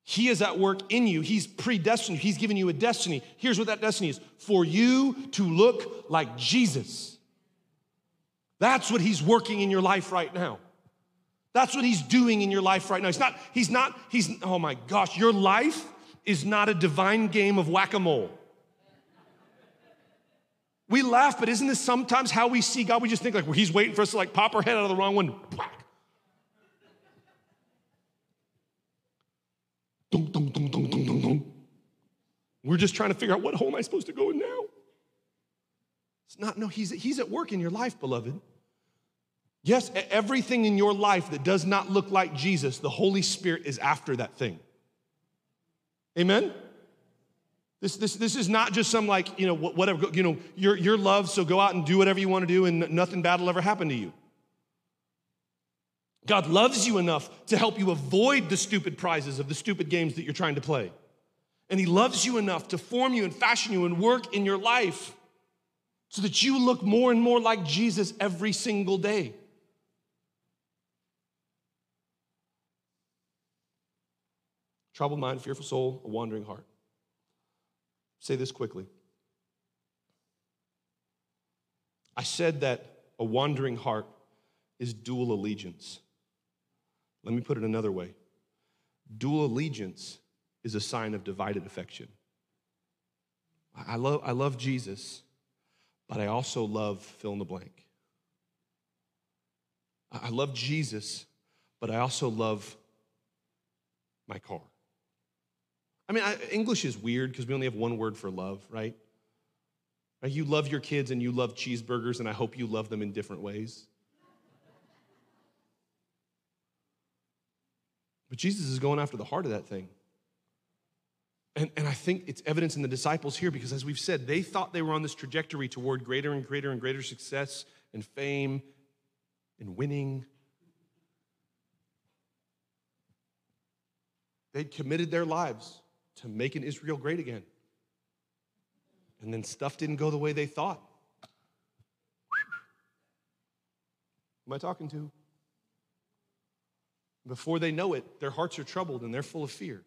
he is at work in you. He's predestined. He's given you a destiny. Here's what that destiny is for you to look like Jesus. That's what he's working in your life right now. That's what he's doing in your life right now. He's not, he's not, he's, oh my gosh, your life is not a divine game of whack a mole. We laugh, but isn't this sometimes how we see God? We just think like well, he's waiting for us to like pop our head out of the wrong one. Dum, dum, dum, dum, dum, dum, dum. We're just trying to figure out what hole am I supposed to go in now? It's not, no, he's, he's at work in your life, beloved. Yes, everything in your life that does not look like Jesus, the Holy Spirit is after that thing. Amen? This, this, this is not just some like, you know, whatever, you know, you're, you're loved, so go out and do whatever you want to do and nothing bad will ever happen to you. God loves you enough to help you avoid the stupid prizes of the stupid games that you're trying to play. And He loves you enough to form you and fashion you and work in your life so that you look more and more like Jesus every single day. Troubled mind, fearful soul, a wandering heart. Say this quickly. I said that a wandering heart is dual allegiance. Let me put it another way dual allegiance is a sign of divided affection. I love, I love Jesus, but I also love fill in the blank. I love Jesus, but I also love my car. I mean, I, English is weird because we only have one word for love, right? You love your kids and you love cheeseburgers, and I hope you love them in different ways. But Jesus is going after the heart of that thing. And, and I think it's evidence in the disciples here because, as we've said, they thought they were on this trajectory toward greater and greater and greater success and fame and winning. They'd committed their lives to making Israel great again. And then stuff didn't go the way they thought. Am I talking to? Before they know it, their hearts are troubled and they're full of fear.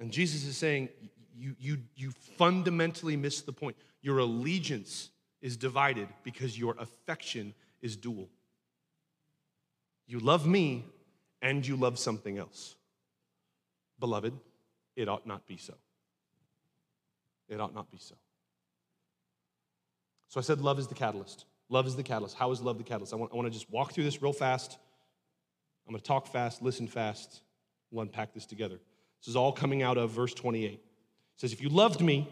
And Jesus is saying, you, you, you fundamentally miss the point. Your allegiance is divided because your affection is dual. You love me and you love something else. Beloved, it ought not be so. It ought not be so. So I said love is the catalyst. Love is the catalyst. How is love the catalyst? I want, I want to just walk through this real fast I'm going to talk fast, listen fast. We'll unpack this together. This is all coming out of verse 28. It says, If you loved me,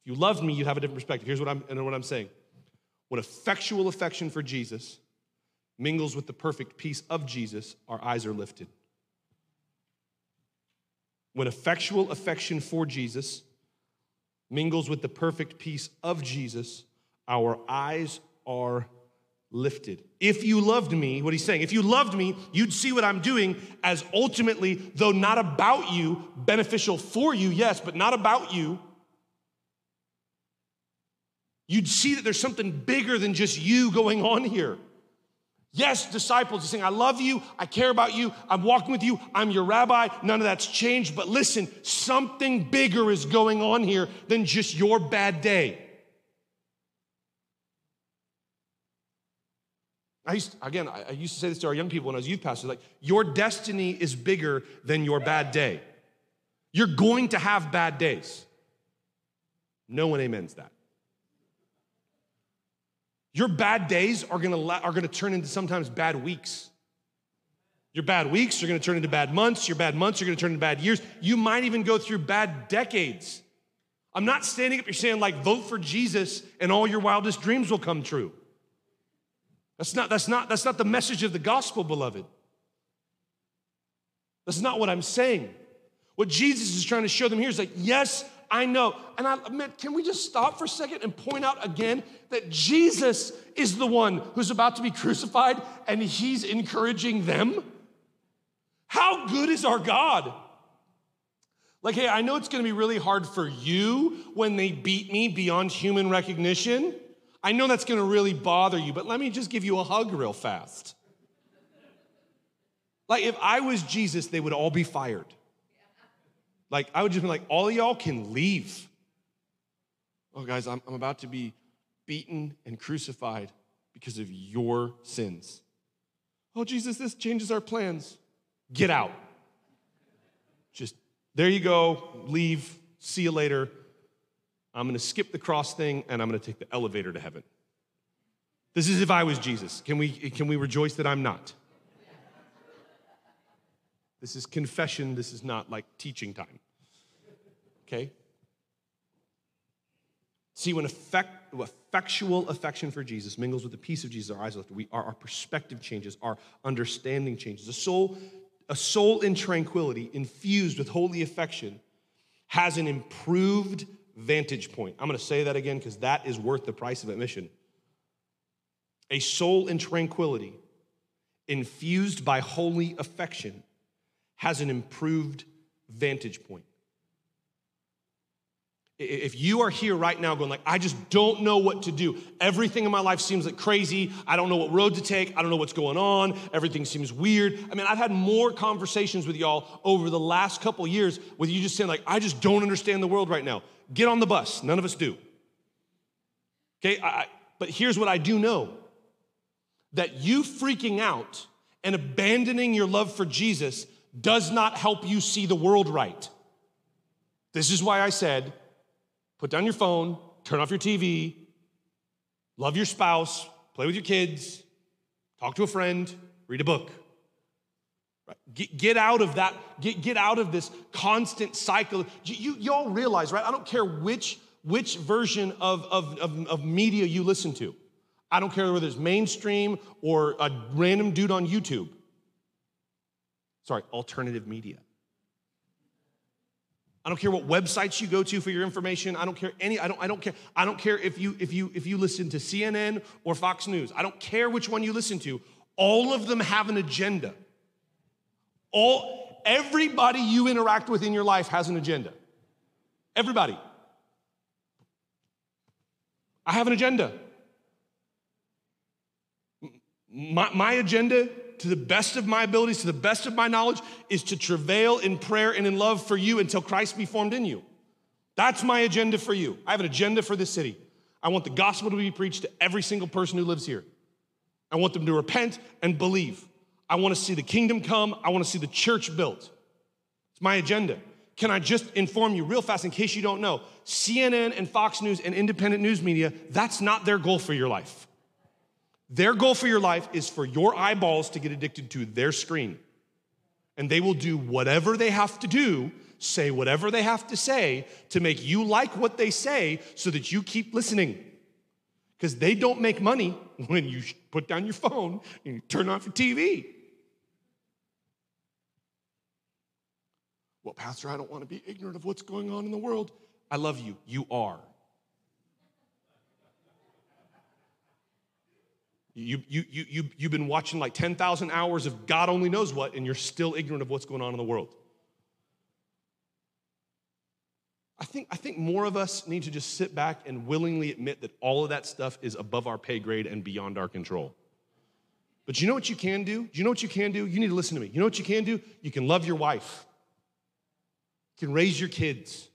if you loved me, you'd have a different perspective. Here's what I'm, and what I'm saying. When effectual affection for Jesus mingles with the perfect peace of Jesus, our eyes are lifted. When effectual affection for Jesus mingles with the perfect peace of Jesus, our eyes are lifted. If you loved me, what he's saying, if you loved me, you'd see what I'm doing as ultimately, though not about you, beneficial for you, yes, but not about you. You'd see that there's something bigger than just you going on here. Yes, disciples are saying, I love you, I care about you, I'm walking with you, I'm your rabbi, none of that's changed. But listen, something bigger is going on here than just your bad day. I used, again, I used to say this to our young people when I was youth pastor like, your destiny is bigger than your bad day. You're going to have bad days. No one amens that. Your bad days are gonna, are gonna turn into sometimes bad weeks. Your bad weeks are gonna turn into bad months. Your bad months are gonna turn into bad years. You might even go through bad decades. I'm not standing up here saying, like, vote for Jesus and all your wildest dreams will come true. That's not, that's not, that's not the message of the gospel, beloved. That's not what I'm saying. What Jesus is trying to show them here is like, yes, I know. And I admit, can we just stop for a second and point out again that Jesus is the one who's about to be crucified and he's encouraging them? How good is our God? Like, hey, I know it's gonna be really hard for you when they beat me beyond human recognition. I know that's gonna really bother you, but let me just give you a hug real fast. Like, if I was Jesus, they would all be fired. Like, I would just be like, all of y'all can leave. Oh, guys, I'm, I'm about to be beaten and crucified because of your sins. Oh, Jesus, this changes our plans. Get out. Just there you go, leave, see you later. I'm gonna skip the cross thing and I'm gonna take the elevator to heaven. This is if I was Jesus. Can we, can we rejoice that I'm not? This is confession, this is not like teaching time. Okay? See, when effect, effectual affection for Jesus mingles with the peace of Jesus, our eyes lift, we, our, our perspective changes, our understanding changes. A soul, a soul in tranquility, infused with holy affection, has an improved vantage point. I'm gonna say that again because that is worth the price of admission. A soul in tranquility, infused by holy affection, has an improved vantage point. If you are here right now going like, I just don't know what to do. Everything in my life seems like crazy. I don't know what road to take. I don't know what's going on. Everything seems weird. I mean, I've had more conversations with y'all over the last couple years with you just saying like, I just don't understand the world right now. Get on the bus. None of us do. Okay, I, but here's what I do know. That you freaking out and abandoning your love for Jesus does not help you see the world right. This is why I said, put down your phone, turn off your TV, love your spouse, play with your kids, talk to a friend, read a book. Get, get out of that, get, get out of this constant cycle. You, you all realize, right? I don't care which, which version of, of, of, of media you listen to. I don't care whether it's mainstream or a random dude on YouTube sorry, alternative media. I don't care what websites you go to for your information. I don't care any, I don't, I don't care. I don't care if you if you if you listen to CNN or Fox News. I don't care which one you listen to. All of them have an agenda. All everybody you interact with in your life has an agenda. Everybody. I have an agenda. My, my agenda to the best of my abilities, to the best of my knowledge, is to travail in prayer and in love for you until Christ be formed in you. That's my agenda for you. I have an agenda for this city. I want the gospel to be preached to every single person who lives here. I want them to repent and believe. I want to see the kingdom come. I want to see the church built. It's my agenda. Can I just inform you real fast in case you don't know? CNN and Fox News and independent news media, that's not their goal for your life. Their goal for your life is for your eyeballs to get addicted to their screen. And they will do whatever they have to do, say whatever they have to say to make you like what they say so that you keep listening. Because they don't make money when you put down your phone and you turn off your TV. Well, Pastor, I don't want to be ignorant of what's going on in the world. I love you. You are. You, you, you, you, you've been watching like 10,000 hours of God only knows what, and you're still ignorant of what's going on in the world. I think, I think more of us need to just sit back and willingly admit that all of that stuff is above our pay grade and beyond our control. But you know what you can do? Do you know what you can do? You need to listen to me. You know what you can do? You can love your wife, you can raise your kids,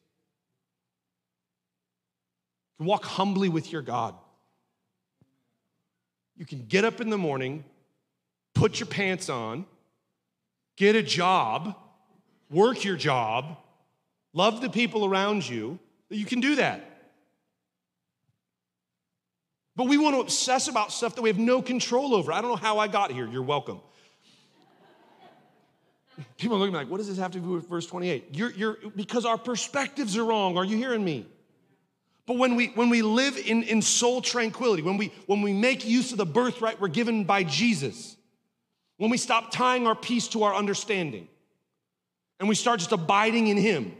you can walk humbly with your God. You can get up in the morning, put your pants on, get a job, work your job, love the people around you. You can do that. But we want to obsess about stuff that we have no control over. I don't know how I got here. You're welcome. People are looking at me like, what does this have to do with verse 28? You're, you're, because our perspectives are wrong. Are you hearing me? But when we, when we live in, in soul tranquility, when we, when we make use of the birthright we're given by Jesus, when we stop tying our peace to our understanding, and we start just abiding in Him,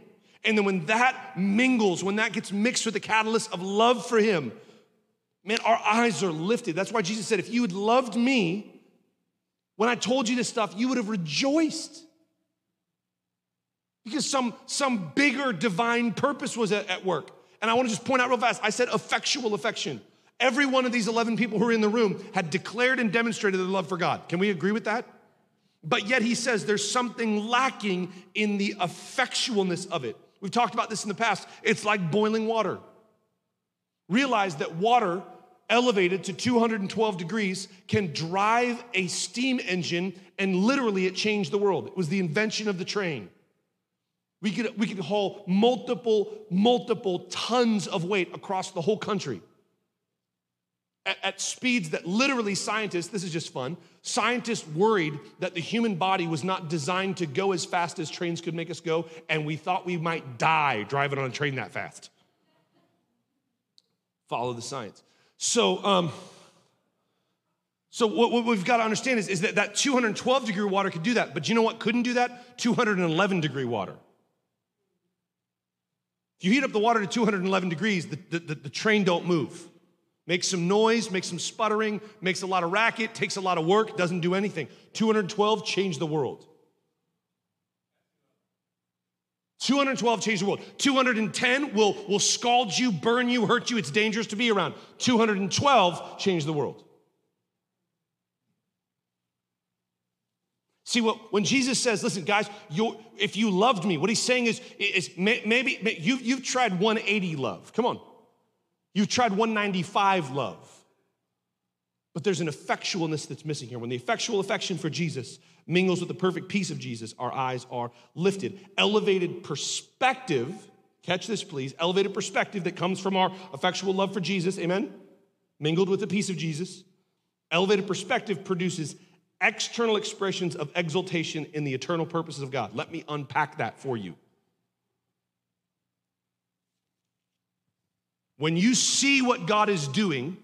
And then when that mingles, when that gets mixed with the catalyst of love for Him, man, our eyes are lifted. That's why Jesus said, if you had loved me when I told you this stuff, you would have rejoiced. Because some, some bigger divine purpose was at, at work. And I want to just point out real fast I said effectual affection. Every one of these 11 people who are in the room had declared and demonstrated their love for God. Can we agree with that? But yet he says there's something lacking in the effectualness of it. We've talked about this in the past. It's like boiling water. Realize that water elevated to 212 degrees can drive a steam engine and literally it changed the world. It was the invention of the train. We could, we could haul multiple, multiple tons of weight across the whole country at, at speeds that literally scientists, this is just fun, scientists worried that the human body was not designed to go as fast as trains could make us go, and we thought we might die driving on a train that fast. Follow the science. So, um, so what, what, we've got to understand is, is that that 212 degree water could do that, but you know what couldn't do that? 211 degree water. You heat up the water to 211 degrees, the, the, the train don't move. Makes some noise, makes some sputtering, makes a lot of racket, takes a lot of work, doesn't do anything. 212 changed the world. 212 changed the world. 210 will, will scald you, burn you, hurt you. It's dangerous to be around. 212 changed the world. See, what, when Jesus says, listen, guys, if you loved me, what he's saying is, is maybe, you've, you've tried 180 love. Come on. You've tried 195 love. But there's an effectualness that's missing here. When the effectual affection for Jesus mingles with the perfect peace of Jesus, our eyes are lifted. Elevated perspective, catch this please, elevated perspective that comes from our effectual love for Jesus, amen? Mingled with the peace of Jesus. Elevated perspective produces external expressions of exaltation in the eternal purposes of God. Let me unpack that for you. When you see what God is doing,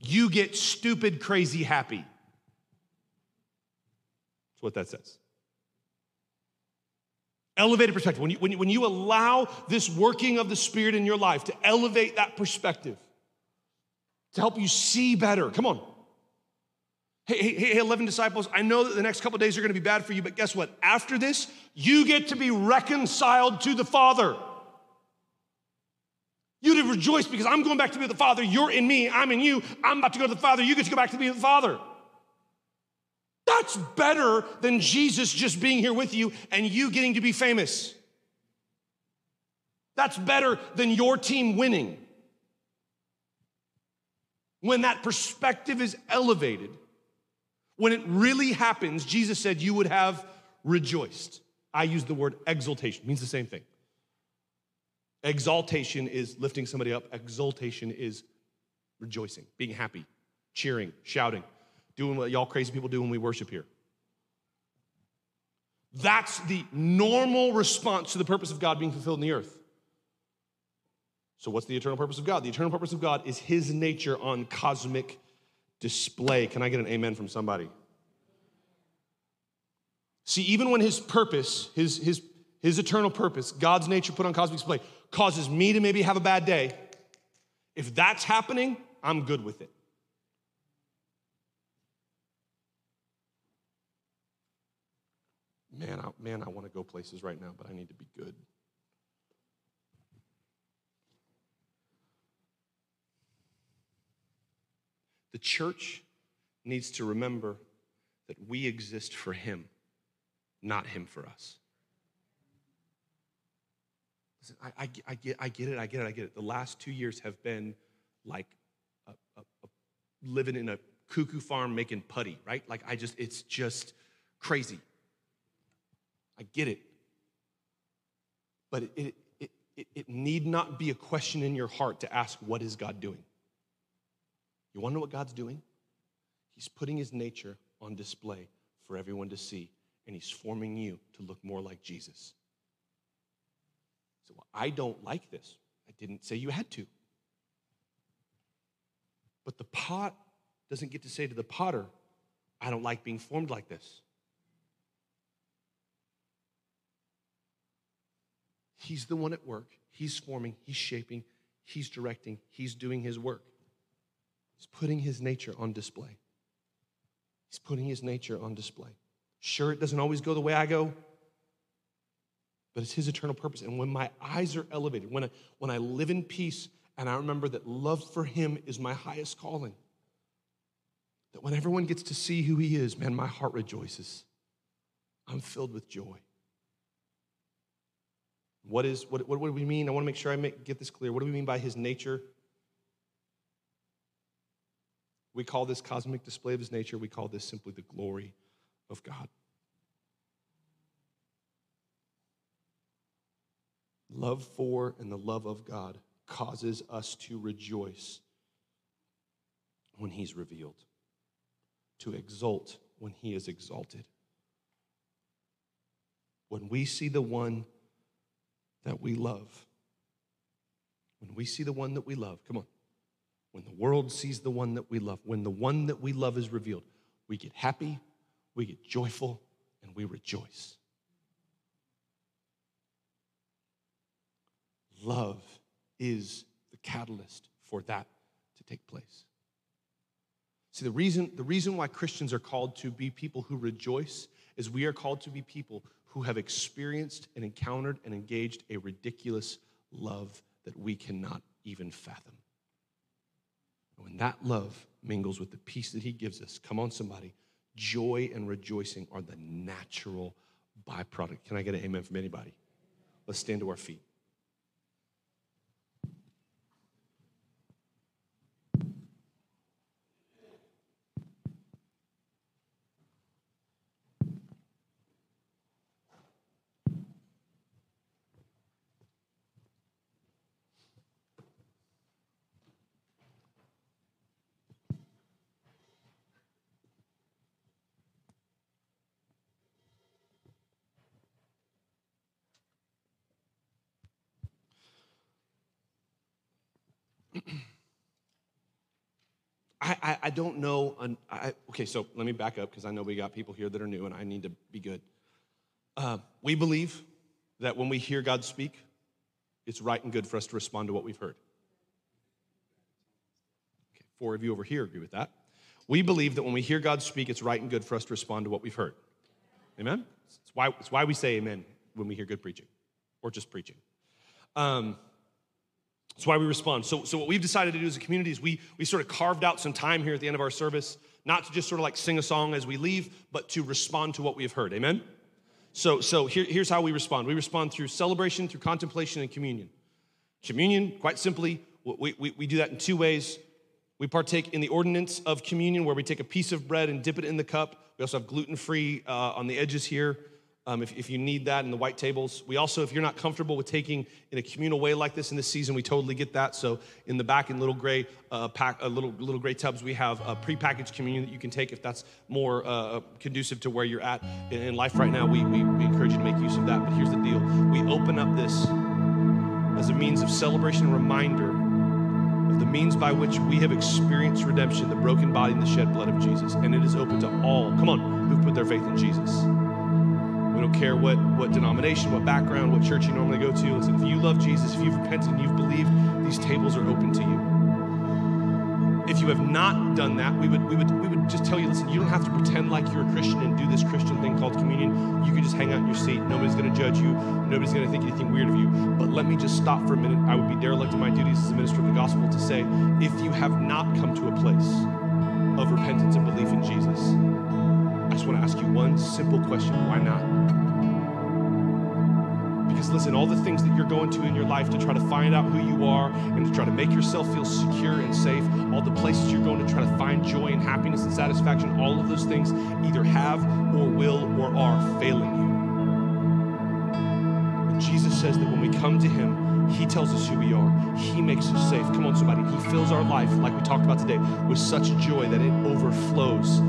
you get stupid, crazy happy. That's what that says. Elevated perspective. When you, when, you, when you allow this working of the Spirit in your life to elevate that perspective, to help you see better. Come on. Hey, hey, hey, 11 disciples, I know that the next couple days are gonna be bad for you, but guess what? After this, you get to be reconciled to the Father. You'd have rejoiced because I'm going back to be with the Father. You're in me, I'm in you. I'm about to go to the Father. You get to go back to be with the Father. That's better than Jesus just being here with you and you getting to be famous. That's better than your team winning. When that perspective is elevated, when it really happens, Jesus said you would have rejoiced. I use the word exaltation, it means the same thing. Exaltation is lifting somebody up, exaltation is rejoicing, being happy, cheering, shouting, doing what y'all crazy people do when we worship here. That's the normal response to the purpose of God being fulfilled in the earth. So, what's the eternal purpose of God? The eternal purpose of God is His nature on cosmic display. Can I get an amen from somebody? See, even when His purpose, His, his, his eternal purpose, God's nature put on cosmic display, causes me to maybe have a bad day, if that's happening, I'm good with it. Man, I, man, I want to go places right now, but I need to be good. The church needs to remember that we exist for Him, not Him for us. Listen, I, I, I, get, I get it, I get it, I get it. The last two years have been like a, a, a living in a cuckoo farm making putty, right? Like, I just, it's just crazy. I get it. But it, it, it, it, it need not be a question in your heart to ask, what is God doing? You wanna know what God's doing? He's putting his nature on display for everyone to see, and he's forming you to look more like Jesus. So well, I don't like this. I didn't say you had to. But the pot doesn't get to say to the potter, I don't like being formed like this. He's the one at work. He's forming, he's shaping, he's directing, he's doing his work. He's putting his nature on display. He's putting his nature on display. Sure, it doesn't always go the way I go, but it's his eternal purpose. And when my eyes are elevated, when I, when I live in peace, and I remember that love for him is my highest calling, that when everyone gets to see who he is, man, my heart rejoices. I'm filled with joy. What is what, what, what do we mean? I want to make sure I make, get this clear. What do we mean by his nature? We call this cosmic display of his nature, we call this simply the glory of God. Love for and the love of God causes us to rejoice when he's revealed, to exult when he is exalted. When we see the one that we love, when we see the one that we love, come on, when the world sees the one that we love, when the one that we love is revealed, we get happy, we get joyful, and we rejoice. Love is the catalyst for that to take place. See, the reason, the reason why Christians are called to be people who rejoice is we are called to be people who have experienced and encountered and engaged a ridiculous love that we cannot even fathom. And when that love mingles with the peace that He gives us, come on, somebody, joy and rejoicing are the natural byproduct. Can I get an amen from anybody? Let's stand to our feet. I, don't know. I, okay, so let me back up because I know we got people here that are new and I need to be good. Uh, we believe that when we hear God speak, it's right and good for us to respond to what we've heard. Okay, four of you over here agree with that. We believe that when we hear God speak, it's right and good for us to respond to what we've heard. Amen? It's why, it's why we say amen when we hear good preaching or just preaching. Um, that's why we respond. So, so what we've decided to do as a community is we, we sort of carved out some time here at the end of our service, not to just sort of like sing a song as we leave, but to respond to what we have heard. Amen? So, so here, here's how we respond. We respond through celebration, through contemplation, and communion. Communion, quite simply, we, we, we do that in two ways. We partake in the ordinance of communion, where we take a piece of bread and dip it in the cup. We also have gluten free uh, on the edges here um, if, if you need that in the white tables. We also, if you're not comfortable with taking in a communal way like this in this season, we totally get that. So in the back in little gray uh, pack, uh, little little gray tubs, we have a prepackaged communion that you can take if that's more uh, conducive to where you're at in, in life right now. We, we, we encourage you to make use of that. But here's the deal: we open up this as a means of celebration, and reminder of the means by which we have experienced redemption, the broken body and the shed blood of Jesus, and it is open to all. Come on, who put their faith in Jesus. Don't care what, what denomination, what background, what church you normally go to. Listen, if you love Jesus, if you've repented and you've believed, these tables are open to you. If you have not done that, we would, we would, we would just tell you listen, you don't have to pretend like you're a Christian and do this Christian thing called communion. You can just hang out in your seat. Nobody's going to judge you. Nobody's going to think anything weird of you. But let me just stop for a minute. I would be derelict in my duties as a minister of the gospel to say if you have not come to a place of repentance and belief in Jesus, just want to ask you one simple question why not? Because listen, all the things that you're going to in your life to try to find out who you are and to try to make yourself feel secure and safe, all the places you're going to try to find joy and happiness and satisfaction, all of those things either have or will or are failing you. But Jesus says that when we come to Him, He tells us who we are. He makes us safe. Come on, somebody. He fills our life, like we talked about today, with such joy that it overflows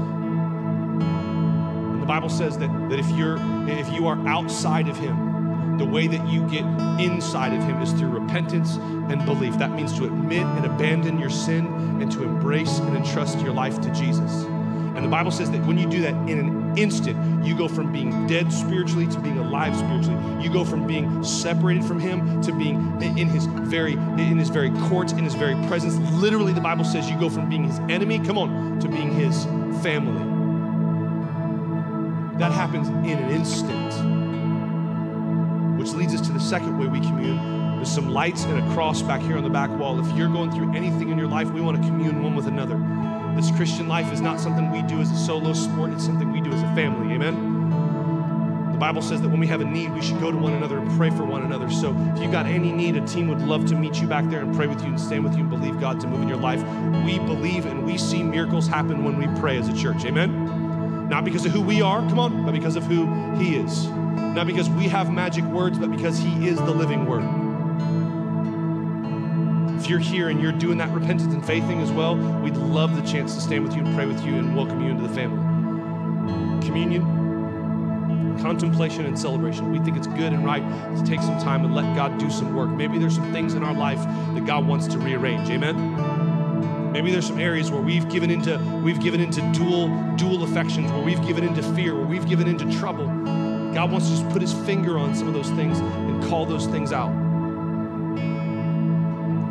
the Bible says that, that if you're if you are outside of him, the way that you get inside of him is through repentance and belief. That means to admit and abandon your sin and to embrace and entrust your life to Jesus. And the Bible says that when you do that in an instant, you go from being dead spiritually to being alive spiritually. You go from being separated from him to being in his very in his very courts, in his very presence. Literally the Bible says you go from being his enemy, come on, to being his family. That happens in an instant. Which leads us to the second way we commune. There's some lights and a cross back here on the back wall. If you're going through anything in your life, we want to commune one with another. This Christian life is not something we do as a solo sport, it's something we do as a family. Amen? The Bible says that when we have a need, we should go to one another and pray for one another. So if you've got any need, a team would love to meet you back there and pray with you and stand with you and believe God to move in your life. We believe and we see miracles happen when we pray as a church. Amen? Not because of who we are, come on, but because of who He is. Not because we have magic words, but because He is the living Word if you're here and you're doing that repentance and faith thing as well, we'd love the chance to stand with you and pray with you and welcome you into the family. Communion, contemplation, and celebration. We think it's good and right to take some time and let God do some work. Maybe there's some things in our life that God wants to rearrange. Amen. Maybe there's some areas where we've given into we've given into dual dual affections, where we've given into fear, where we've given into trouble. God wants to just put his finger on some of those things and call those things out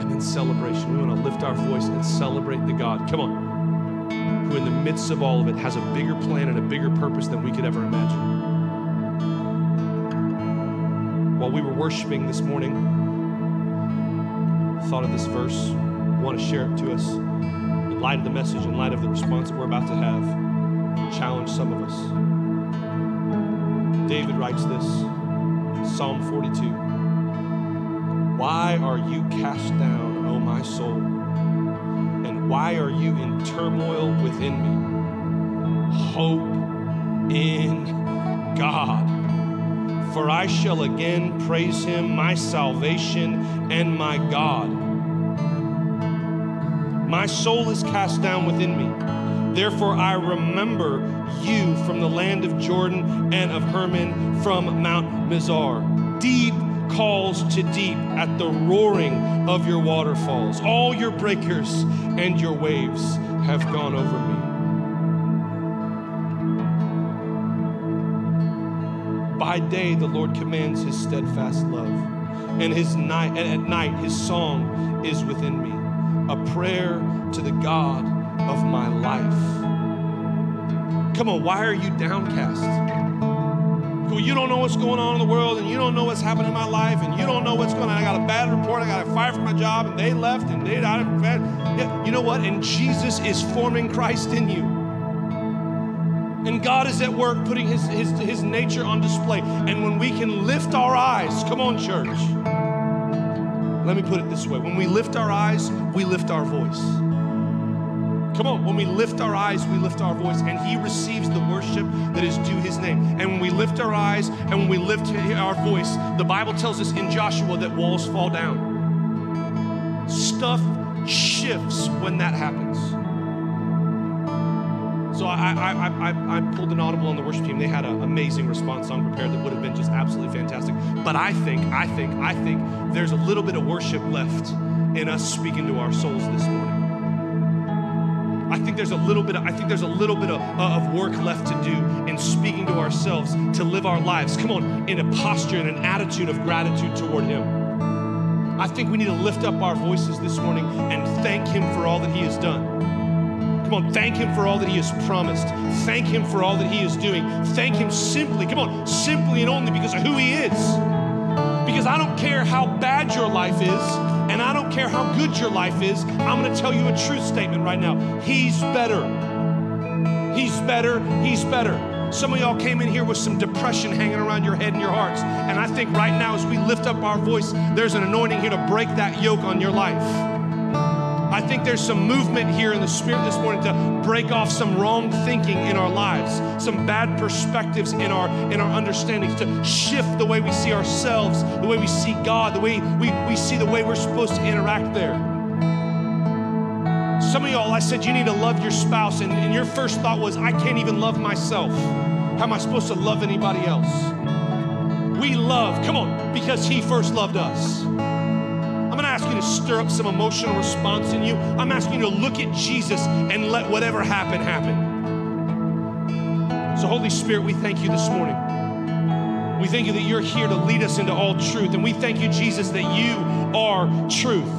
And then celebration. We want to lift our voice and celebrate the God, come on, who in the midst of all of it has a bigger plan and a bigger purpose than we could ever imagine. While we were worshiping this morning, thought of this verse, want to share it to us light of the message, in light of the response we're about to have, challenge some of us. David writes this, Psalm 42. Why are you cast down? O my soul? And why are you in turmoil within me? Hope in God. For I shall again praise him, my salvation and my God. My soul is cast down within me. Therefore, I remember you from the land of Jordan and of Hermon from Mount Mizar. Deep calls to deep at the roaring of your waterfalls. All your breakers and your waves have gone over me. By day, the Lord commands his steadfast love, and his night, and at night, his song is within me, a prayer to the God of my life. Come on, why are you downcast? you don't know what's going on in the world and you don't know what's happening in my life and you don't know what's going on. I got a bad report. I got fired from my job and they left and they died. Yeah, you know what? And Jesus is forming Christ in you. And God is at work putting his, his, his nature on display. And when we can lift our eyes, come on, church. Let me put it this way when we lift our eyes, we lift our voice. Come on, when we lift our eyes, we lift our voice, and He receives the worship that is due His name. And when we lift our eyes and when we lift our voice, the Bible tells us in Joshua that walls fall down. Stuff shifts when that happens. So I, I, I, I, pulled an audible on the worship team. They had an amazing response song prepared that would have been just absolutely fantastic. But I think, I think, I think there's a little bit of worship left in us speaking to our souls this morning. I think there's a little bit of, I think there's a little bit of, uh, of work left to do in speaking to ourselves to live our lives. Come on, in a posture and an attitude of gratitude toward Him. I think we need to lift up our voices this morning and thank Him for all that He has done. Come on, thank Him for all that He has promised. Thank Him for all that He is doing. Thank Him simply, come on, simply and only because of who He is. Because I don't care how bad your life is, and I don't care how good your life is, I'm going to tell you a truth statement right now. He's better. He's better. He's better. Some of y'all came in here with some depression hanging around your head and your hearts. And I think right now, as we lift up our voice, there's an anointing here to break that yoke on your life. I think there's some movement here in the spirit this morning to break off some wrong thinking in our lives, some bad perspectives in our in our understandings, to shift the way we see ourselves, the way we see God, the way we, we see the way we're supposed to interact there. Some of y'all, I said you need to love your spouse, and, and your first thought was, I can't even love myself. How am I supposed to love anybody else? We love, come on, because He first loved us ask you to stir up some emotional response in you. I'm asking you to look at Jesus and let whatever happen, happen. So, Holy Spirit, we thank you this morning. We thank you that you're here to lead us into all truth. And we thank you, Jesus, that you are truth.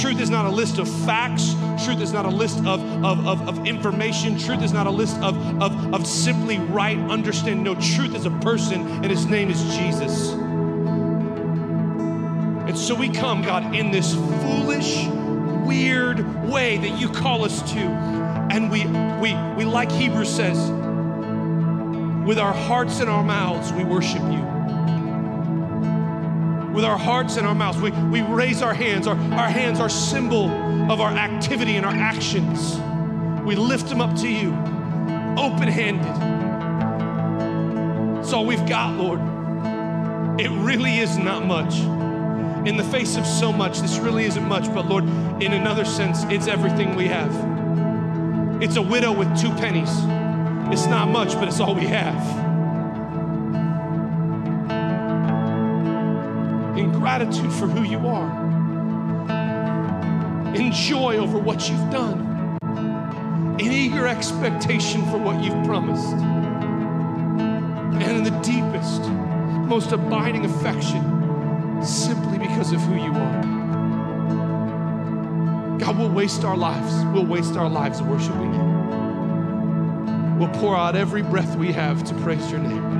Truth is not a list of facts. Truth is not a list of, of, of, of, information. Truth is not a list of, of, of simply right understanding. No, truth is a person, and his name is Jesus. And so we come, God, in this foolish, weird way that you call us to. And we, we, we like Hebrews says, with our hearts and our mouths, we worship you. With our hearts and our mouths, we, we raise our hands. Our, our hands are symbol of our activity and our actions. We lift them up to you, open handed. It's all we've got, Lord. It really is not much. In the face of so much, this really isn't much, but Lord, in another sense, it's everything we have. It's a widow with two pennies. It's not much, but it's all we have. In gratitude for who you are, in joy over what you've done, in eager expectation for what you've promised, and in the deepest, most abiding affection simply because of who you are. God, we'll waste our lives. We'll waste our lives worshiping you. We'll pour out every breath we have to praise your name.